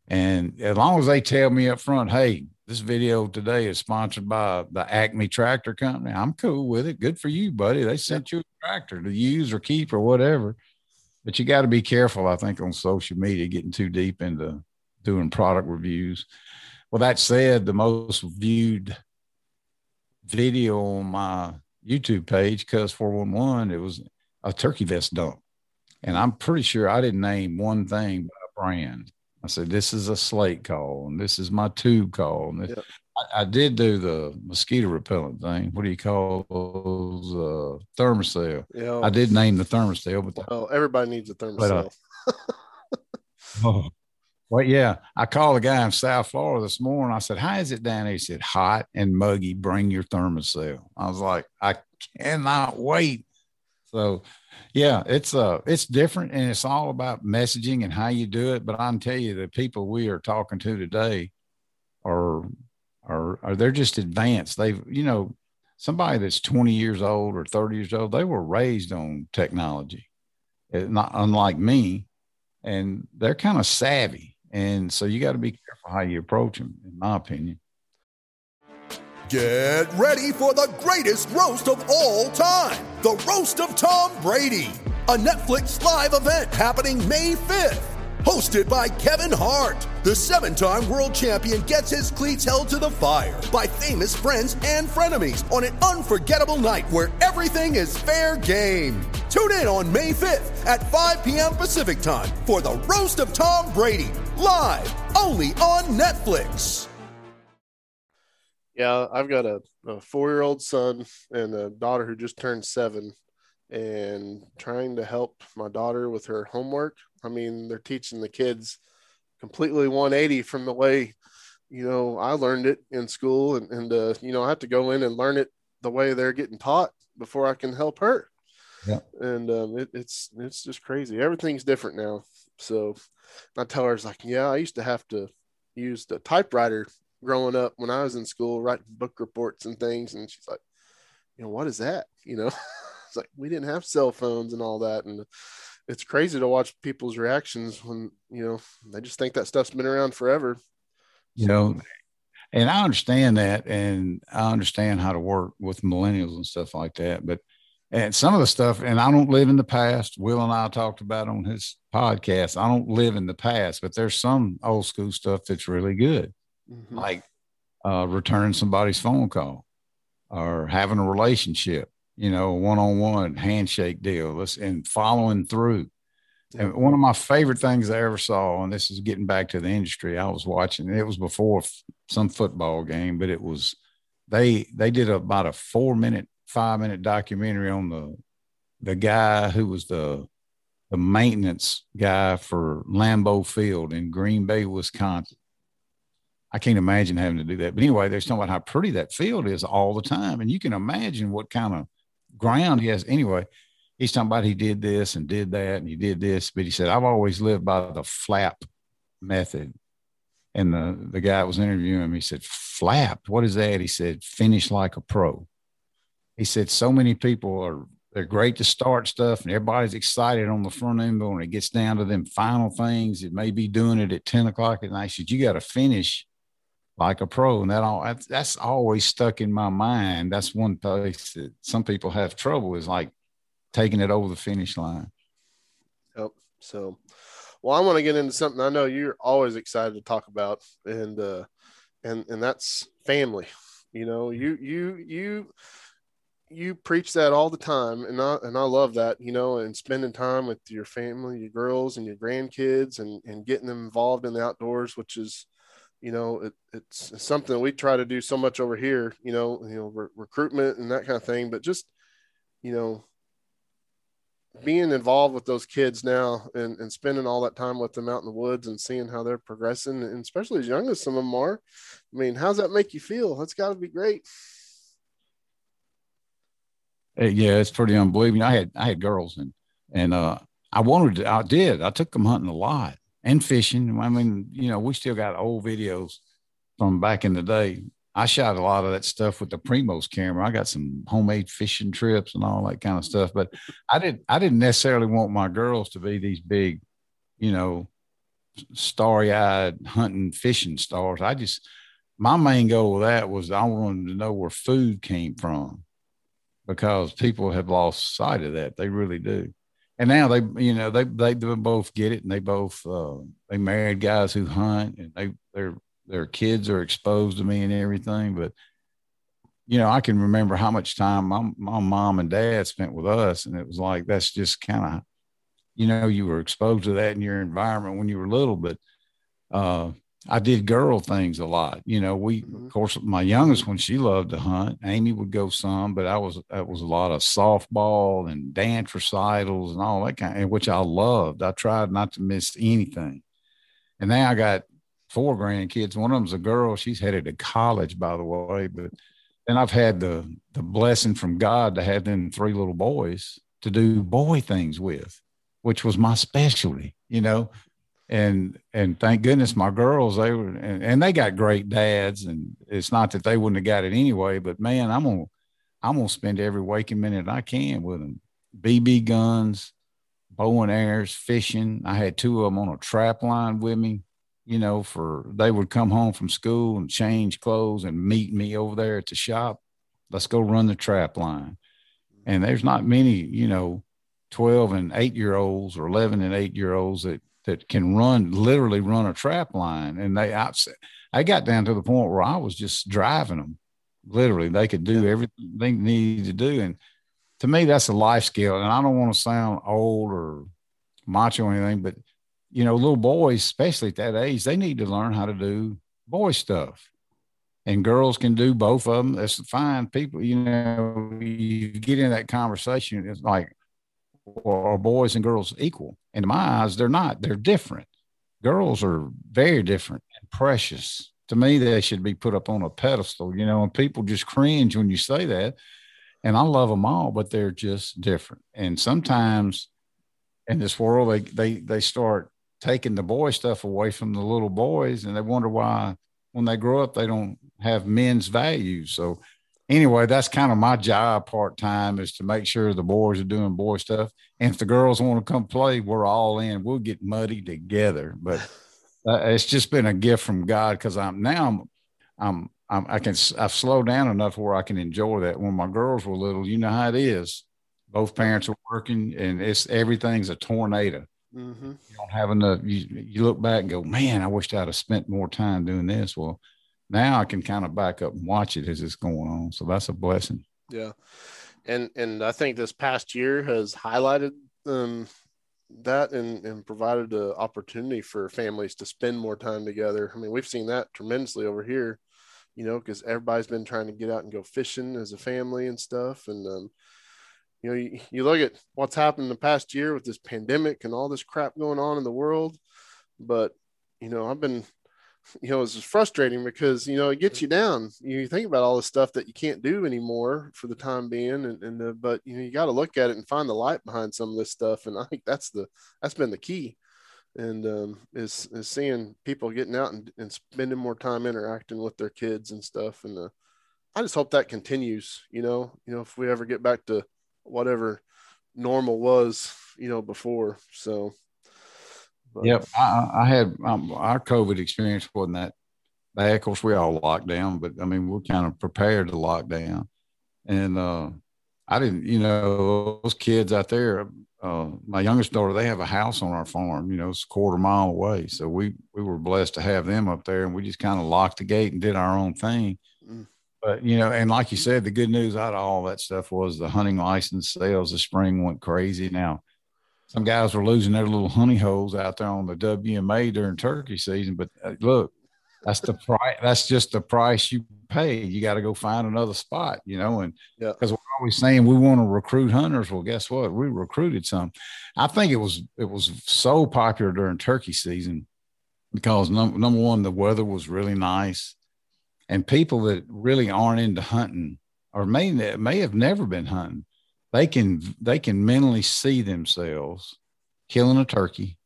And as long as they tell me up front, hey, this video today is sponsored by the Acme Tractor Company. I'm cool with it. Good for you, buddy. They sent you a tractor to use or keep or whatever. But you got to be careful, I think, on social media, getting too deep into doing product reviews. Well, that said, the most viewed video on my YouTube page, Cuz 411, it was a turkey vest dump. And I'm pretty sure I didn't name one thing but a brand. I said, this is a slate call, and this is my tube call. And yep. I, I, did do the mosquito repellent thing. What do you call those? Uh. Yeah. I did name the Thermacell, but the, well, everybody needs a Thermacell. But, uh, oh, well, yeah. I called a guy in South Florida this morning. I said, How is it down there? He said, Hot and muggy. Bring your Thermacell. I was like, I cannot wait. So yeah, it's uh it's different and it's all about messaging and how you do it. But I can tell you the people we are talking to today are are are they're just advanced. They've you know, somebody that's 20 years old or 30 years old, they were raised on technology. It, not unlike me. And they're kind of savvy. And so you got to be careful how you approach them, in my opinion. Get ready for the greatest roast of all time the Roast of Tom Brady, a Netflix live event happening May 5th. Hosted by Kevin Hart, the seven time world champion gets his cleats held to the fire by famous friends and frenemies on an unforgettable night where everything is fair game. Tune in on May 5th at 5 p.m. Pacific time for the Roast of Tom Brady, live only on Netflix. Yeah, I've got a, a four year old son and a daughter who just turned seven, and trying to help my daughter with her homework. I mean, they're teaching the kids completely 180 from the way, you know, I learned it in school, and, and uh, you know, I have to go in and learn it the way they're getting taught before I can help her. Yeah. And um, it, it's it's just crazy. Everything's different now. So I tell her, it's like, yeah, I used to have to use the typewriter growing up when I was in school, writing book reports and things. And she's like, you know, what is that? You know, it's like we didn't have cell phones and all that. And it's crazy to watch people's reactions when, you know, they just think that stuff's been around forever. You know, and I understand that. And I understand how to work with millennials and stuff like that. But, and some of the stuff, and I don't live in the past. Will and I talked about on his podcast. I don't live in the past, but there's some old school stuff that's really good mm-hmm. like uh, returning somebody's phone call or having a relationship, you know, one on one handshake deal and following through. Yeah. And one of my favorite things I ever saw, and this is getting back to the industry, I was watching, it was before some football game, but it was, they, they did about a four minute, five minute documentary on the, the guy who was the, the maintenance guy for Lambeau Field in Green Bay, Wisconsin. I can't imagine having to do that. But anyway, they're talking about how pretty that field is all the time. And you can imagine what kind of ground he has. Anyway, he's talking about he did this and did that and he did this. But he said, I've always lived by the flap method. And the, the guy was interviewing him. He said, Flap, what is that? He said, finish like a pro. He said, so many people are they're great to start stuff and everybody's excited on the front end, but when it gets down to them final things, it may be doing it at 10 o'clock at night. He said, you got to finish like a pro. And that all that's, always stuck in my mind. That's one place that some people have trouble is like taking it over the finish line. Yep. So, well, I want to get into something I know you're always excited to talk about, and uh, and and that's family. You know, you you you you preach that all the time, and I and I love that. You know, and spending time with your family, your girls, and your grandkids, and and getting them involved in the outdoors, which is you know it, it's something we try to do so much over here you know you know re- recruitment and that kind of thing but just you know being involved with those kids now and, and spending all that time with them out in the woods and seeing how they're progressing and especially as young as some of them are i mean how's that make you feel? That's got to be great. Yeah it's pretty unbelievable. I had i had girls and and uh i wanted to, i did. I took them hunting a lot and fishing. I mean, you know, we still got old videos from back in the day. I shot a lot of that stuff with the Primos camera. I got some homemade fishing trips and all that kind of stuff. But I didn't I didn't necessarily want my girls to be these big, you know, starry-eyed hunting fishing stars. I just my main goal with that was I wanted to know where food came from because people have lost sight of that. They really do and now they you know they they both get it and they both uh, they married guys who hunt and they their their kids are exposed to me and everything. But you know i can remember how much time my, my mom and dad spent with us. And it was like that's just kind of you know you were exposed to that in your environment when you were little. But uh I did girl things a lot. You know, we mm-hmm. of course my youngest one she loved to hunt. Amy would go some, but I was that was a lot of softball and dance recitals and all that kind of which I loved. I tried not to miss anything. And now I got four grandkids. One of them's a girl. She's headed to college, by the way. But then I've had the the blessing from God to have them three little boys to do boy things with, which was my specialty. You know, and and thank goodness my girls they were and, and, they got great dads and it's not that they wouldn't have got it anyway but man i'm gonna i'm gonna spend every waking minute i can with them bb guns bow and arrows fishing. I had two of them on a trap line with me you know for they would come home from school and change clothes and meet me over there at the shop. Let's go run the trap line. And there's not many you know 12 and 8 year olds or 11 and 8 year olds that that can run literally run a trap line. And they out I got down to the point where I was just driving them literally they could do everything they needed to do. And to me that's a life skill. And I don't want to sound old or macho or anything but you know little boys especially at that age they need to learn how to do boy stuff. And girls can do both of them that's fine. People you know you get in that conversation it's like are boys and girls equal? In my eyes, they're not. They're different. Girls are very different and precious. To me, they should be put up on a pedestal, you know, and people just cringe when you say that. And I love them all, but they're just different. And sometimes in this world, they they they start taking the boy stuff away from the little boys, and they wonder why when they grow up they don't have men's values. So anyway, that's kind of my job part time is to make sure the boys are doing boy stuff. And if the girls want to come play, we're all in. We'll get muddy together. But uh, it's just been a gift from God because I'm now I'm, I'm, I'm I can I've slowed down enough where I can enjoy that. When my girls were little, you know how it is. Both parents are working, and it's everything's a tornado. Mm-hmm. You don't have enough. You, you look back and go, man, I wish I'd have spent more time doing this. Well, now I can kind of back up and watch it as it's going on. So that's a blessing. Yeah. And and I think this past year has highlighted um, that and, and provided an opportunity for families to spend more time together. I mean, we've seen that tremendously over here, you know, because everybody's been trying to get out and go fishing as a family and stuff. And, um, you know, you, you look at what's happened in the past year with this pandemic and all this crap going on in the world. But, you know, I've been you know, it's just frustrating because, you know, it gets you down. You think about all the stuff that you can't do anymore for the time being. And, and uh, but, you know, you got to look at it and find the light behind some of this stuff. And I think that's the, that's been the key. And um, is, is seeing people getting out and, and spending more time interacting with their kids and stuff. And uh, I just hope that continues, you know, you know, if we ever get back to whatever normal was, you know, before. So, but. Yep, I, I had um, our COVID experience wasn't that bad. of course, we all locked down, but I mean, we're kind of prepared to lock down. And uh, I didn't, you know, those kids out there. Uh, my youngest daughter, they have a house on our farm. You know, it's a quarter mile away. So we we were blessed to have them up there, and we just kind of locked the gate and did our own thing. Mm. But you know, and like you said, the good news out of all that stuff was the hunting license sales. The spring went crazy. Now, some guys were losing their little honey holes out there on the WMA during turkey season. But uh, look, that's the price. That's just the price you pay. You got to go find another spot, you know. And because yeah. we're always saying we want to recruit hunters. Well, guess what? We recruited some. I think it was it was so popular during turkey season because num- number one, the weather was really nice, and people that really aren't into hunting or may may have never been hunting, they can they can mentally see themselves killing a turkey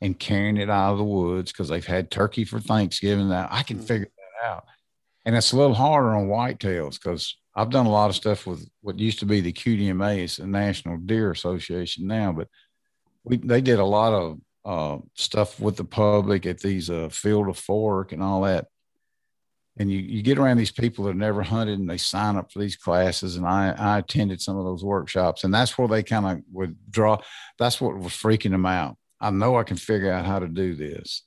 and carrying it out of the woods because they've had turkey for Thanksgiving. Now I can mm-hmm. figure that out. And it's a little harder on whitetails because I've done a lot of stuff with what used to be the QDMA, it's the National Deer Association now, but we they did a lot of uh, stuff with the public at these uh, Field to Fork and all that. And you, you get around these people that have never hunted and they sign up for these classes. And I, I attended some of those workshops and that's where they kind of would draw. That's what was freaking them out I know I can figure out how to do this.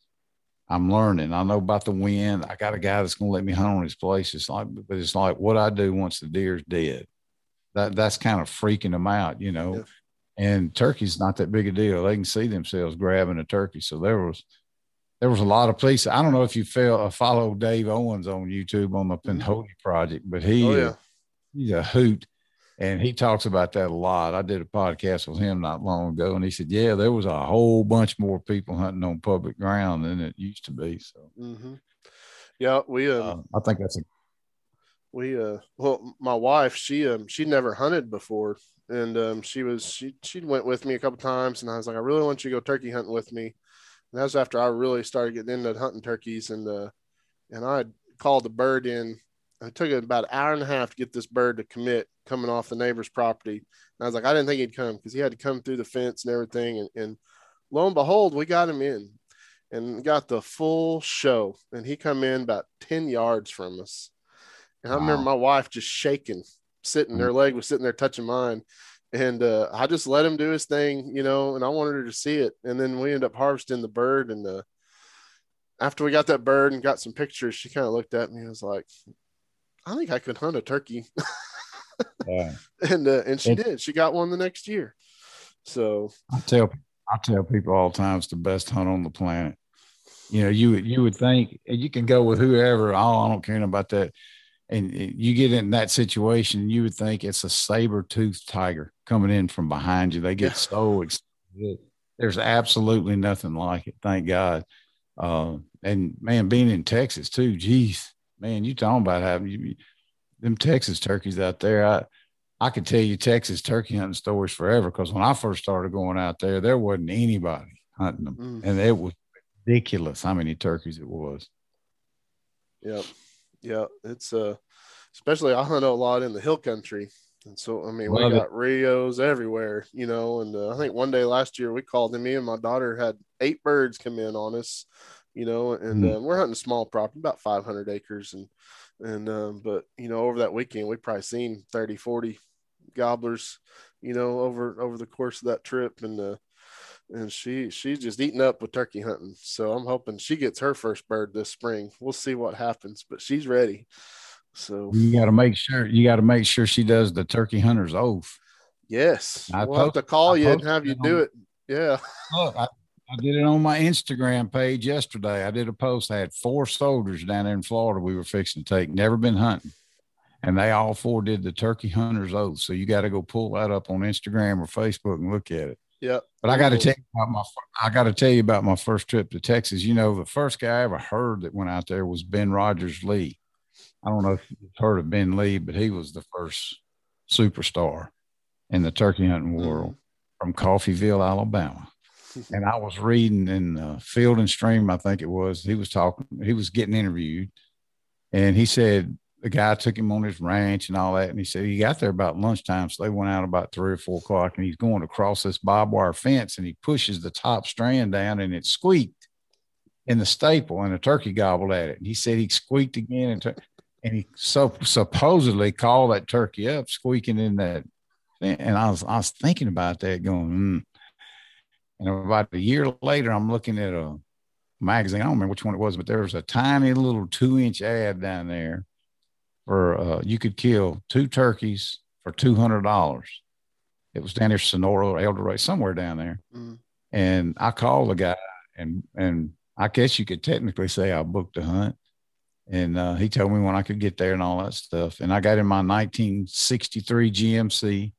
I'm learning. I know about the wind. I got a guy that's going to let me hunt on his place. It's like, but it's like what I do once the deer's dead. That that's kind of freaking them out, you know. Yeah. And turkey's not that big a deal. They can see themselves grabbing a turkey. So there was there was a lot of places. I don't know if you feel, uh, follow Dave Owens on YouTube on the mm-hmm. Project, but he oh, yeah. he's a hoot and he talks about that a lot. I did a podcast with him not long ago, and he said, "Yeah, there was a whole bunch more people hunting on public ground than it used to be." So, mm-hmm. yeah, we. Uh, uh, I think that's a. We uh well my wife she um she never hunted before and um she was she she went with me a couple times and I was like I really want you to go turkey hunting with me and that was after I really started getting into hunting turkeys and uh and I called the bird in it took about an hour and a half to get this bird to commit coming off the neighbor's property. And I was like, I didn't think he'd come because he had to come through the fence and everything. And, and lo and behold, we got him in and got the full show. And he come in about 10 yards from us. And wow. I remember my wife just shaking, sitting, her mm. leg was sitting there touching mine. And uh, I just let him do his thing, you know, and I wanted her to see it. And then we ended up harvesting the bird. And uh, after we got that bird and got some pictures, she kind of looked at me and was like, I think I could hunt a turkey. yeah. And uh, and she it, did. She got one the next year. So I tell I tell people all the time it's the best hunt on the planet. You know, you you would think you can go with whoever. Oh, I don't care about that. And you get in that situation, you would think it's a saber toothed tiger coming in from behind you. They get so excited. There's absolutely nothing like it. Thank God. Uh, and man, being in Texas too, geez, man, you talking about having you, them Texas turkeys out there. I I could tell you Texas turkey hunting stories forever because when I first started going out there, there wasn't anybody hunting them, mm. and it was ridiculous how many turkeys it was. Yeah, yeah, it's uh, especially I hunt a lot in the hill country, and so I mean Love we got it. Rios everywhere, you know. And uh, I think one day last year we called and me and my daughter had eight birds come in on us you know, and mm-hmm. uh, we're hunting small property, about 500 acres. And, and, um, but, you know, over that weekend, we probably seen 30, 40 gobblers, you know, over, over the course of that trip. And, uh, and she, she's just eating up with turkey hunting. So I'm hoping she gets her first bird this spring. We'll see what happens, but she's ready. So you got to make sure, you got to make sure she does the turkey hunter's oath. Yes. I we'll post, have to call I you and have you do it. Yeah. Look, I, I did it on my Instagram page yesterday. I did a post. I had four soldiers down there in Florida we were fixing to take, never been hunting. And they all four did the turkey hunter's oath. So you got to go pull that up on Instagram or Facebook and look at it. Yeah. But I got to tell you about my I got to tell you about my first trip to Texas. You know, the first guy I ever heard that went out there was Ben Rogers Lee. I don't know if you've heard of Ben Lee, but he was the first superstar in the turkey hunting world mm-hmm. from Coffeeville, Alabama and I was reading in uh, Field and Stream, I think it was. He was talking, he was getting interviewed, and he said the guy took him on his ranch and all that. And he said he got there about lunchtime, so they went out about three or four o'clock, and he's going across this barbed wire fence, and he pushes the top strand down, and it squeaked. in the staple, and a turkey gobbled at it. And he said he squeaked again, and, tur- and he so supposedly called that turkey up, squeaking in that. And I was I was thinking about that, going, mm. and about a year later, I'm looking at a magazine. I don't remember which one it was, but there was a tiny little two inch ad down there for uh, you could kill two turkeys for two hundred dollars. It was down there, Sonora or El Dorado, somewhere down there. Mm. And I called the guy, and and I guess you could technically say I booked a hunt. And uh, he told me when I could get there and all that stuff. And I got in my 1963 GMC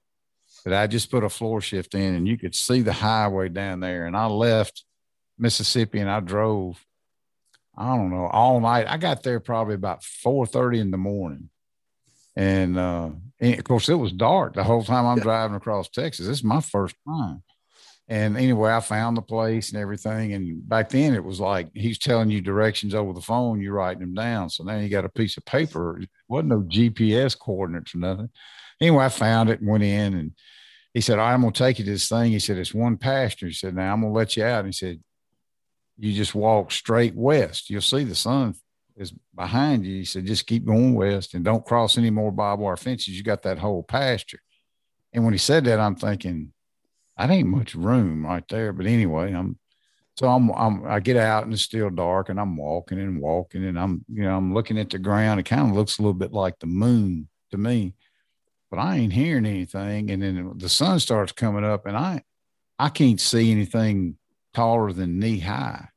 that I just put a floor shift in, and you could see the highway down there. And I left Mississippi and I drove. I don't know all night. I got there probably about 4:30 in the morning. And, uh, and of course, it was dark the whole time I'm Yeah. driving across Texas. This is my first time. And anyway, I found the place and everything. And back then it was like he's telling you directions over the phone, you're writing them down. So now you got a piece of paper. It wasn't no GPS coordinates or nothing. Anyway, I found it and went in and he said, I'm gonna take you to this thing. He said, It's one pasture. He said, Now I'm gonna let you out. And he said, You just walk straight west. You'll see the sun is behind you. He said, Just keep going west and don't cross any more barbed wire fences. You got that whole pasture. And when he said that, I'm thinking, that ain't much room right there. But anyway, I'm so I'm, I'm I get out and it's still dark and I'm walking and walking and I'm you know I'm looking at the ground. It kind of looks a little bit like the moon to me, but I ain't hearing anything. And then the sun starts coming up and I I can't see anything taller than knee high.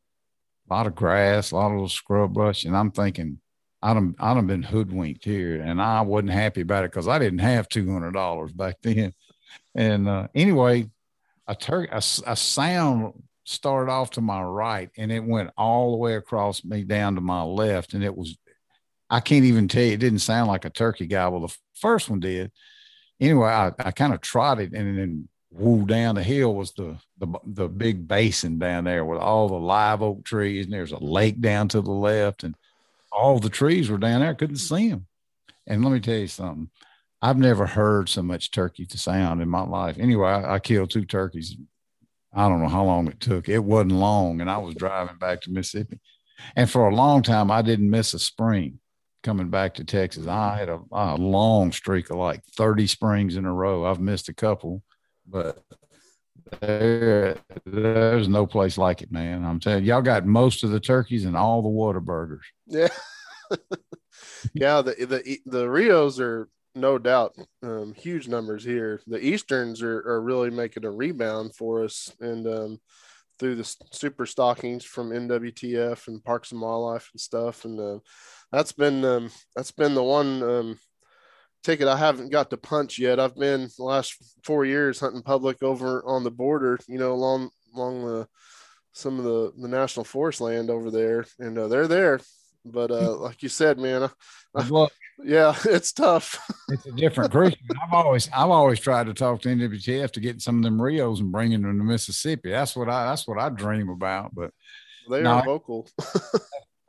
A lot of grass, a lot of little scrub brush, and I'm thinking. I done, I done been hoodwinked here, and I wasn't happy about it because I didn't have two hundred dollars back then. And uh, anyway, a, tur- a, a sound started off to my right and it went all the way across me down to my left. And it was, I can't even tell you, it didn't sound like a turkey gobble. The first one did. Anyway, I, I kind of trotted and then woo down the hill was the, the the big basin down there with all the live oak trees and there's a lake down to the left and all the trees were down there. I couldn't see them. And let me tell you something. I've never heard so much turkey to sound in my life. Anyway, I, I killed two turkeys. I don't know how long it took. It wasn't long, and I was driving back to Mississippi. And for a long time, I didn't miss a spring coming back to Texas. I had a, a long streak of like 30 springs in a row. I've missed a couple, but there, there's no place like it, man. I'm telling y'all got most of the turkeys and all the Whataburgers. Yeah. yeah, the the the Rios are no doubt um, huge numbers here. The Easterns are, are really making a rebound for us, and um, through the super stockings from NWTF and Parks and Wildlife and stuff, and uh, that's been um, that's been the one um, ticket I haven't got to punch yet. I've been the last four years hunting public over on the border, you know, along along the some of the the national forest land over there, and uh, they're there. But uh, like you said, man, Good yeah, it's tough. it's a different crew. I've always I've always tried to talk to NWTF to get some of them Rios and bring them to Mississippi. That's what I that's what I dream about. But They No, are I- vocal.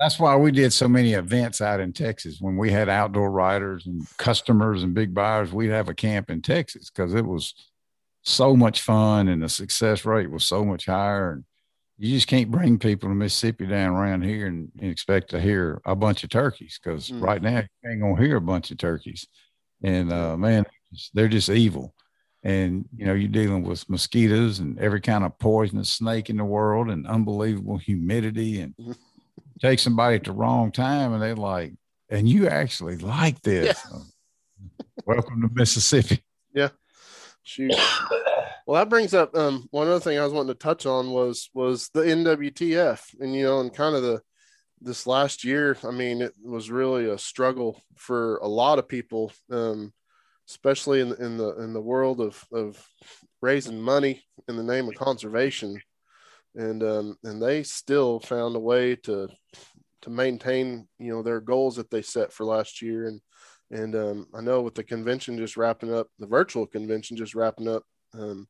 that's why we did so many events out in Texas when we had outdoor writers and customers and big buyers. We'd have a camp in Texas because it was so much fun and the success rate was so much higher. And you just can't bring people to Mississippi down around here and, and expect to hear a bunch of turkeys because Mm. right now you ain't gonna hear a bunch of turkeys. And uh, man, they're just evil. And you know, you're dealing with mosquitoes and every kind of poisonous snake in the world and unbelievable humidity and take somebody at the wrong time and they're like, and you actually like this. Welcome to Mississippi. Shoot. Well, that brings up um, one other thing I was wanting to touch on was was the NWTF, and you know, and kind of the this last year. I mean, it was really a struggle for a lot of people, um, especially in in the in the world of of raising money in the name of conservation, and um, and they still found a way to to maintain you know their goals that they set for last year and and um, I know with the convention just wrapping up, the virtual convention just wrapping up um,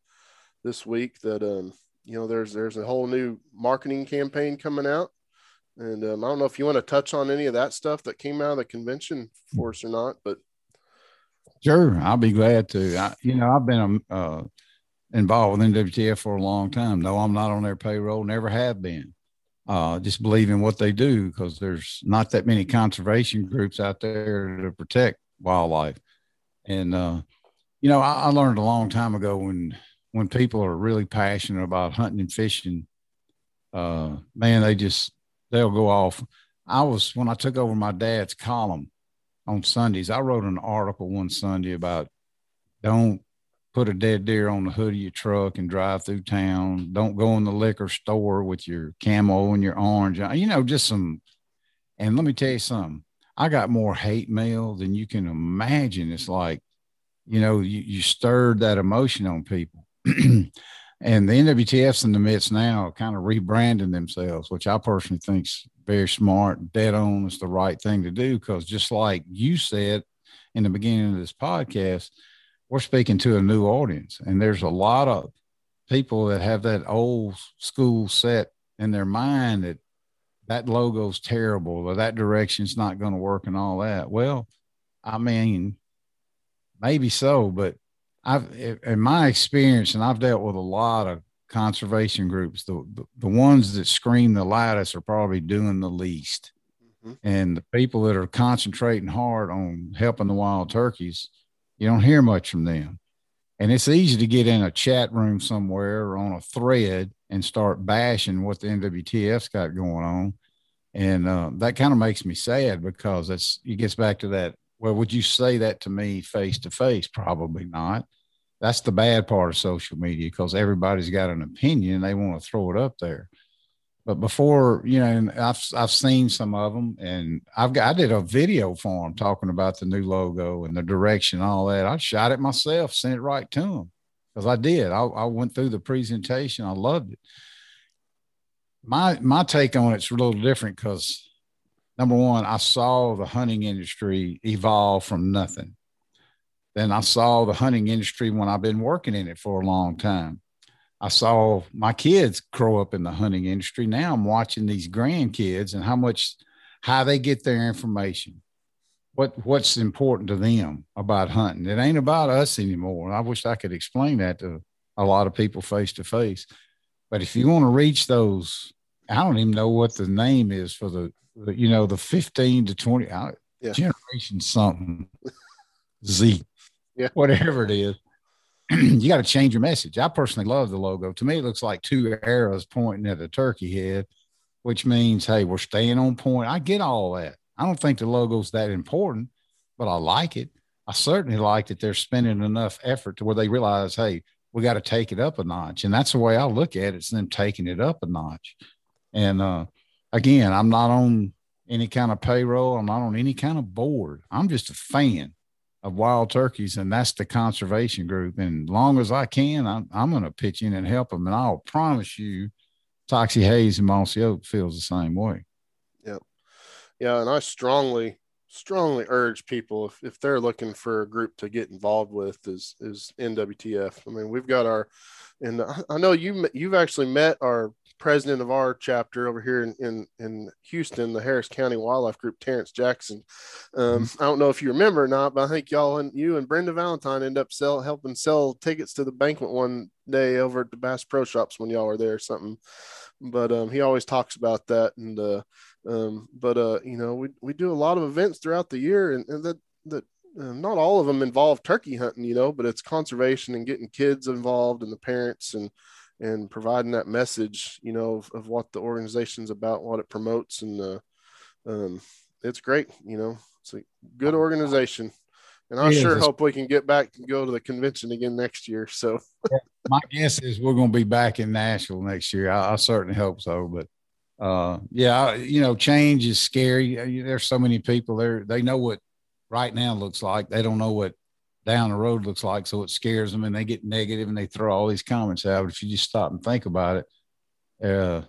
this week, that um, you know there's there's a whole new marketing campaign coming out, and um, I don't know if you want to touch on any of that stuff that came out of the convention for us or not, but Sure, I'll be glad to. I, you know, I've been uh, involved with NWTF for a long time. No, I'm not on their payroll. Never have been. uh, just believe in what they do because there's not that many conservation groups out there to protect wildlife. And uh, you know, I, I, learned a long time ago when when people are really passionate about hunting and fishing, uh, man, they just they'll go off. I was when I took over my dad's column on Sundays. I wrote an article one Sunday about don't put a dead deer on the hood of your truck and drive through town. Don't go in the liquor store with your camo and your orange. Uh, you know, just some. And let me tell you something. I got more hate mail than you can imagine. It's like, you know, you, you stirred that emotion on people. and the NWTF's in the midst now, kind of rebranding themselves, which I personally think's very smart, dead on is the right thing to do. Because just like you said in the beginning of this podcast, we're speaking to a new audience, and there's a lot of people that have that old school set in their mind that that logo's terrible or that direction's not going to work and all that. Well, I mean, maybe so, but I've in my experience, and I've dealt with a lot of conservation groups. The the, the ones that scream the loudest are probably doing the least, mm-hmm. and the people that are concentrating hard on helping the wild turkeys you don't hear much from them. And it's easy to get in a chat room somewhere or on a thread and start bashing what the NWTF's got going on. And uh, that kind of makes me sad because that's it gets back to that. Well, would you say that to me face to face? Probably not. That's the bad part of social media because everybody's got an opinion they want to throw it up there. But before, you know, I've I've seen some of them, and I've got I did a video for them talking about the new logo and the direction, and all that. I shot it myself, sent it right to them because I did. I, I went through the presentation. I loved it. My my take on it's a little different because number one, I saw the hunting industry evolve from nothing. Then I saw the hunting industry when I've been working in it for a long time. I saw my kids grow up in the hunting industry. Now I'm watching these grandkids and how much how they get their information. What what's important to them about hunting. It ain't about us anymore. I wish I could explain that to a lot of people face to face. But if you want to reach those, I don't even know what the name is for the, you know, the 15 to 20 uh, yeah. generation something, Z, yeah. whatever it is you got to change your message. I personally love the logo. To me, it looks like two arrows pointing at a turkey head, which means, hey, we're staying on point. I get all that. I don't think the logo's that important, but I like it. I certainly like that they're spending enough effort to where they realize, hey, we got to take it up a notch. And that's the way I look at it. It's them taking it up a notch. And uh, again, I'm not on any kind of payroll. I'm not on any kind of board. I'm just a fan of wild turkeys, and that's the conservation group. And long as I can, I'm, I'm going to pitch in and help them. And I'll promise you, Toxey Haas and Mossy Oak feels the same way. Yeah, yeah, and I strongly, strongly urge people if, if they're looking for a group to get involved with is is NWTF. I mean, we've got our, and I know you you've actually met our president of our chapter over here in, in, in Houston, the Harris County Wildlife Group, Terrence Jackson. Um, mm-hmm. I don't know if you remember or not, but I think y'all and you and Brenda Valentine end up sell helping sell tickets to the banquet one day over at the Bass Pro Shops when y'all were there or something. But um, he always talks about that, and uh, um, but uh, you know we we do a lot of events throughout the year, and, and that that uh, not all of them involve turkey hunting, you know, but it's conservation and getting kids involved and the parents and and providing that message, you know, of, of what the organization's about, what it promotes, and uh, um, it's great. You know, it's a good organization, and I sure hope we can get back and go to the convention again next year. So, my guess is we're going to be back in Nashville next year. I, I certainly hope so, but. Uh, yeah, you know, change is scary. There's so many people there. They know what right now looks like. They don't know what down the road looks like. So it scares them and they get negative and they throw all these comments out. But if you just stop and think about it, uh,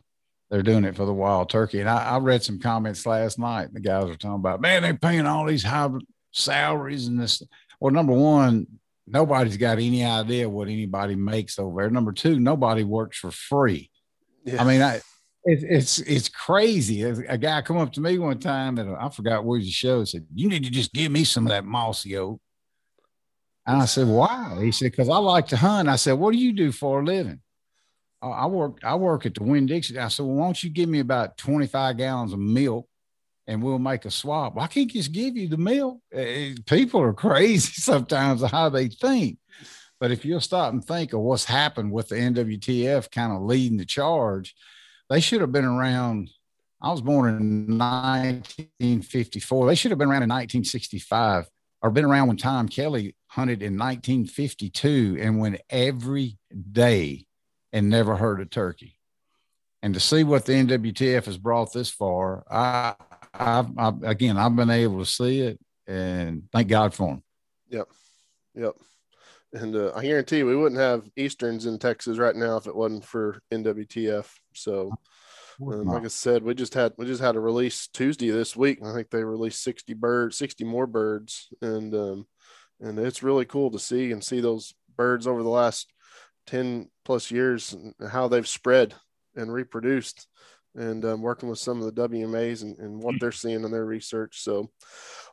they're doing it for the wild turkey. And I, I read some comments last night. The guys were talking about, man, they're paying all these high salaries and this. Well, number one, nobody's got any idea what anybody makes over there. Number two, nobody works for free. Yeah. I mean, I, it, it's it's crazy. A guy come up to me one time that I forgot where the show said, "You need to just give me some of that mossy oak." And I said, why? He said, because I like to hunt. I said, what do you do for a living? I work I work at the Winn Dixie. I said, well, why don't you give me about 25 gallons of milk and we'll make a swap. I can't just give you the milk? Eh, people are crazy sometimes how they think. But if you'll stop and think of what's happened with the NWTF kind of leading the charge, they should have been around. I was born in 1954. They should have been around in 1965 or been around when Tom Kelly hunted in 1952 and went every day and never heard a turkey. And to see what the NWTF has brought this far, I, I, I again, I've been able to see it, and thank God for them. Yep, yep. And uh, I guarantee we wouldn't have Easterns in Texas right now if it wasn't for NWTF. So, um, like I said, we just had we just had a release Tuesday this week. I think they released sixty birds, sixty more birds, and um, and it's really cool to see and see those birds over the last 10 plus years and how they've spread and reproduced and um, working with some of the WMAs and, and, what they're seeing in their research. So,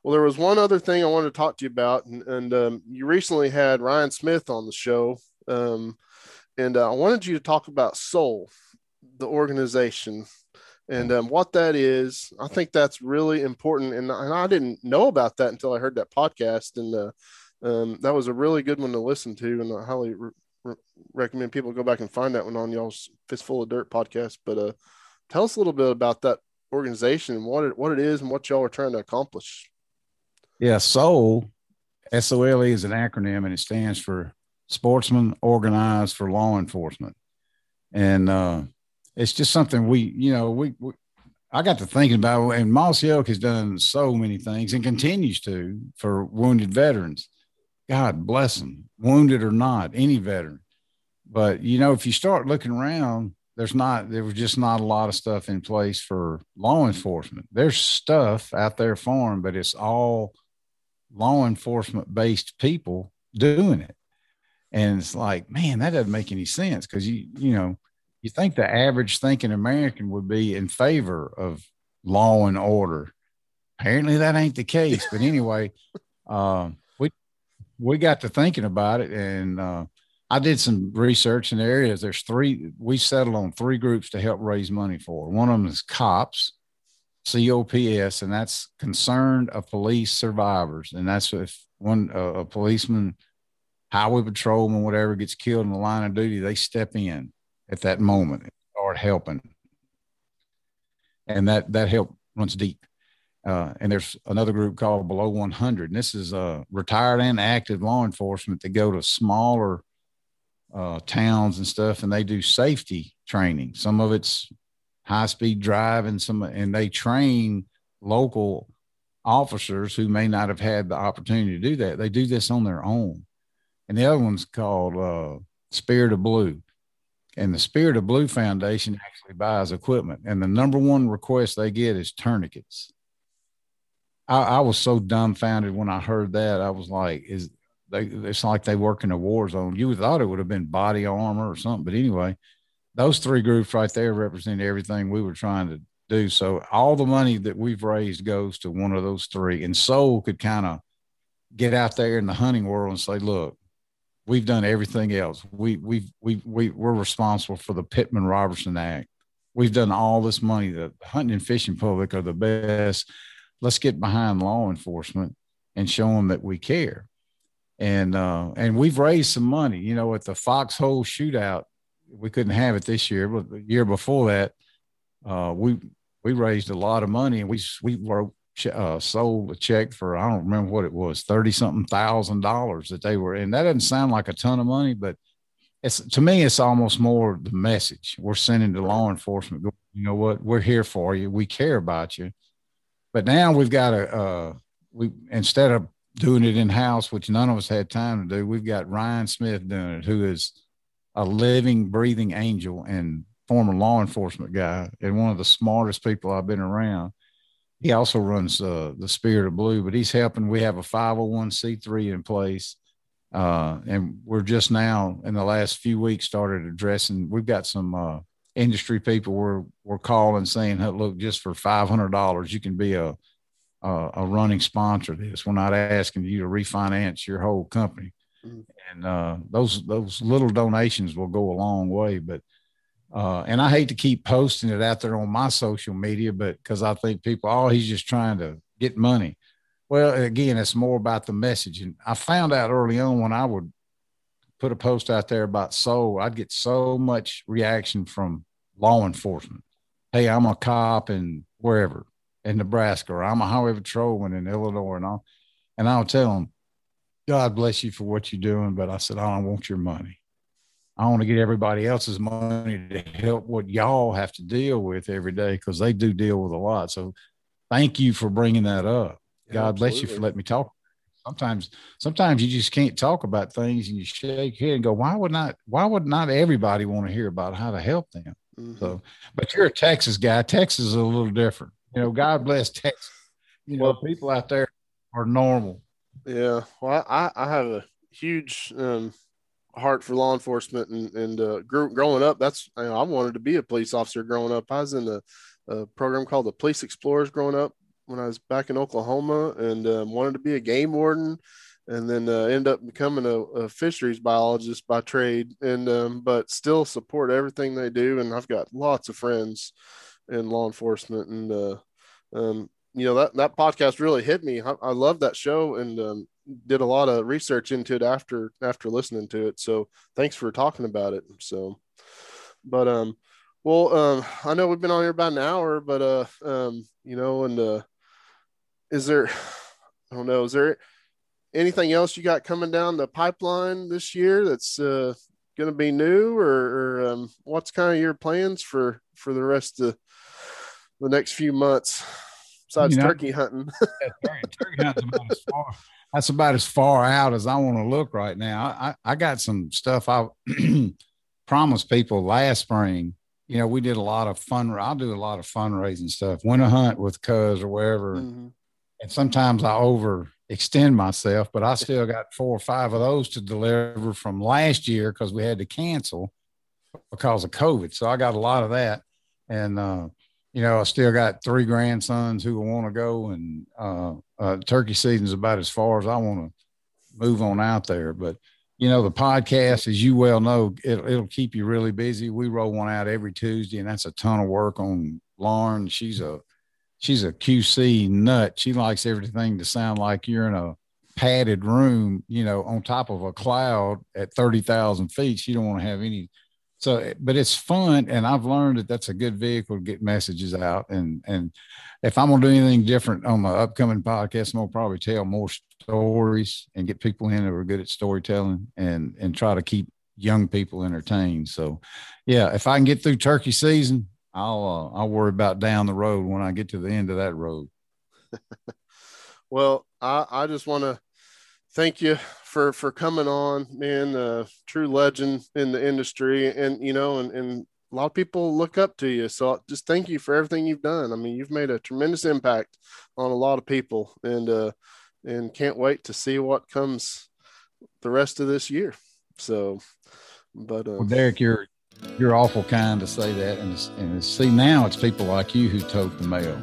well, there was one other thing I wanted to talk to you about, and, and um, you recently had Ryan Smith on the show, um, and uh, I wanted you to talk about SOLE, the organization, and um, what that is. I think that's really important, and, and, I didn't know about that until I heard that podcast, and uh, um, that was a really good one to listen to, and I highly re- recommend people go back and find that one on y'all's Fistful of Dirt podcast. But uh, tell us a little bit about that organization and what it, what it is and what y'all are trying to accomplish. Yeah, SOLE, S O L E is an acronym and it stands for Sportsmen Organized for Law Enforcement. And uh, it's just something we, you know, we, we I got to thinking about, and Mossy Oak has done so many things and continues to for wounded veterans. God bless them, wounded or not, any veteran. But you know, if you start looking around, there's not there was just not a lot of stuff in place for law enforcement. There's stuff out there for them, but it's all law enforcement based people doing it. And it's like, man, that doesn't make any sense because you you know you think the average thinking American would be in favor of law and order. Apparently, that ain't the case. But anyway, um, we we got to thinking about it and uh, I did some research in the areas. There's three, we settled on three groups to help raise money for. One of them is COPS, COPS, and that's Concerns of Police Survivors. And that's if one, uh, a policeman, highway patrolman, whatever gets killed in the line of duty, they step in at that moment and start helping. And that, that help runs deep. Uh, and there's another group called Below 100. And this is uh, retired and active law enforcement that go to smaller uh, towns and stuff, and they do safety training. Some of it's high speed driving, some and they train local officers who may not have had the opportunity to do that. They do this on their own. And the other one's called uh, Spirit of Blue. And the Spirit of Blue Foundation actually buys equipment. And the number one request they get is tourniquets. I, I, was so dumbfounded when I heard that. I was like, "Is they? It's like they work in a war zone." You thought it would have been body armor or something, but anyway, those three groups right there represent everything we were trying to do. So all the money that we've raised goes to one of those three, and SOLE could kind of get out there in the hunting world and say, "Look, we've done everything else. We we we we we're responsible for the Pittman Robertson Act. We've done all this money. The hunting and fishing public are the best." let's get behind law enforcement and show them that we care. And uh, and we've raised some money. You know, at the Foxhole Shootout, we couldn't have it this year, but the year before that, uh, we we raised a lot of money, and we we wrote uh, sold a check for I don't remember what it was, thirty something thousand dollars that they were, and that doesn't sound like a ton of money, but it's to me it's almost more the message we're sending to law enforcement. You know what? We're here for you. We care about you, but now we've got a uh, we instead of doing it in house, which none of us had time to do, we've got Ryan Smith doing it, who is a living, breathing angel and former law enforcement guy and one of the smartest people I've been around. He also runs uh, the Spirit of Blue, but he's helping. We have a 501c3 in place. Uh, and we're just now in the last few weeks started addressing, we've got some uh, industry people we're, we're calling saying, hey, "Look, just for five hundred dollars, you can be a, a, a running sponsor of this. We're not asking you to refinance your whole company." Mm-hmm. And uh, those those little donations will go a long way. But uh, and I hate to keep posting it out there on my social media, but because I think people, oh, he's just trying to get money. Well, again, it's more about the message. And I found out early on when I would put a post out there about SOLE, I'd get so much reaction from law enforcement. Hey, I'm a cop and wherever in Nebraska, or I'm a highway patrolman in Illinois, and all. And I'll tell them, God bless you for what you're doing, but I said, I don't want your money. I want to get everybody else's money to help what y'all have to deal with every day because they do deal with a lot. So thank you for bringing that up. Yeah, God absolutely. bless you for letting me talk. Sometimes, sometimes you just can't talk about things and you shake your head and go, why would not, why would not everybody want to hear about how to help them? Mm-hmm. So, but you're a Texas guy. Texas is a little different. You know, God bless Texas. You know, people out there are normal. Yeah. Well, I, I have a huge, um, heart for law enforcement and, and uh, grew, growing up that's you know, i wanted to be a police officer growing up. I was in a, a, program called the police explorers growing up when i was back in oklahoma and um, wanted to be a game warden and then uh, end up becoming a, a, fisheries biologist by trade. And um, but still support everything they do and i've got lots of friends in law enforcement and uh, um, you know that that podcast really hit me. I, I love that show and um, did a lot of research into it after after listening to it. So thanks for talking about it. So, but um, well, um, I know we've been on here about an hour, but uh, um, you know, and uh, is there, I don't know, is there anything else you got coming down the pipeline this year that's uh going to be new, or, or um, what's kind of your plans for for the rest of the next few months? Besides you know, turkey hunting, yeah, turkey hunting that's about as far out as I want to look right now. I, I got some stuff I promised people last spring. You know, we did a lot of fun. I'll do a lot of fundraising stuff, winter hunt with cuz or wherever. Mm-hmm. And sometimes I overextend myself, but I still got four or five of those to deliver from last year because we had to cancel because of COVID. So I got a lot of that. And, uh, you know, I still got three grandsons who want to go, and uh, uh, turkey season's about as far as I want to move on out there. But you know, the podcast, as you well know, it, it'll keep you really busy. We roll one out every Tuesday, and that's a ton of work on Lauren. She's a she's a QC nut. She likes everything to sound like you're in a padded room, you know, on top of a cloud at thirty thousand feet. She don't want to have any so but it's fun and i've learned that that's a good vehicle to get messages out and and if i'm going to do anything different on my upcoming podcast i'm going to probably tell more stories and get people in who are good at storytelling and and try to keep young people entertained. So yeah if i can get through turkey season i'll uh, i'll worry about down the road when i get to the end of that road. Well i i just want to thank you for for coming on, man. Uh, true legend in the industry, and you know, and, and a lot of people look up to you. So just thank you for everything you've done. I mean, you've made a tremendous impact on a lot of people, and uh, and can't wait to see what comes the rest of this year. So, but uh, well, Derek, you're you're awful kind to say that, and and see now it's people like you who tote the mail.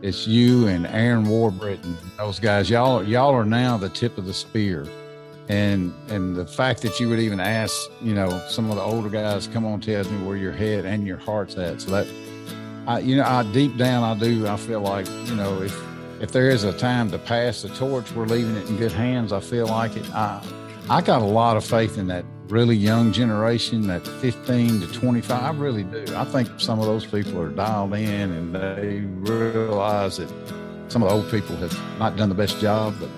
It's you and Aaron Warbritton, those guys. Y'all y'all are now the tip of the spear and and the fact that you would even ask you know some of the older guys come on tells me where your head and your heart's at. So that i you know i deep down i do i feel like you know if if there is a time to pass the torch we're leaving it in good hands i feel like it. I i got a lot of faith in that really young generation that 15 to 25 i really do. I think some of those people are dialed in and they realize that some of the old people have not done the best job but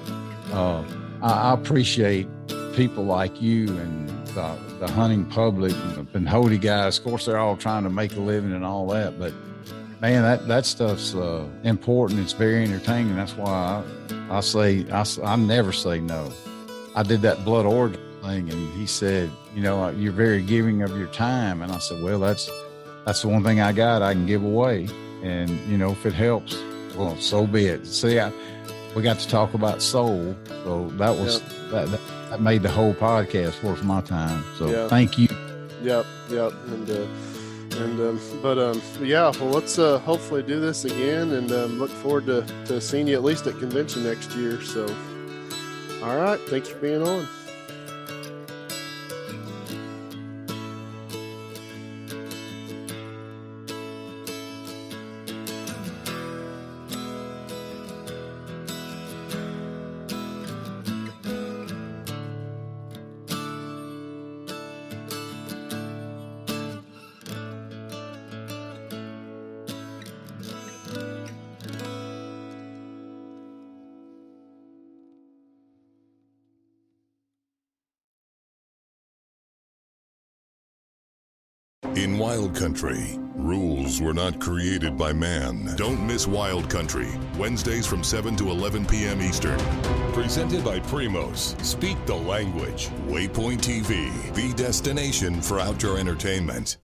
uh, I, appreciate people like you and the, the hunting public and the Pinhoti guys. Of course, they're all trying to make a living and all that, but man, that, that stuff's uh, important. It's very entertaining. That's why I, I say, I, I never say no. I did that blood origin thing and he said, you know, uh, you're very giving of your time. And I said, well, that's, that's the one thing I got I can give away. And, you know, if it helps, well, so be it. See, I, we got to talk about SOLE. So that was yep. that, that, that made the whole podcast worth my time. So yep. thank you. Yep, yep, and uh, and um, but um, yeah. Well, let's uh, hopefully do this again, and um, look forward to, to seeing you at least at convention next year. So, all right, thanks for being on. In Wild Country, rules were not created by man. Don't miss Wild Country, Wednesdays from 7 to 11 p.m. Eastern. Presented by Primos. Speak the language. Waypoint TV, the destination for outdoor entertainment.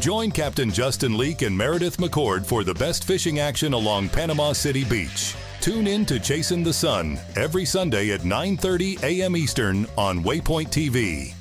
Join Captain Justin Leake and Meredith McCord for the best fishing action along Panama City Beach. Tune in to Chasing the Sun every Sunday at 9:30 a.m. Eastern on Waypoint TV.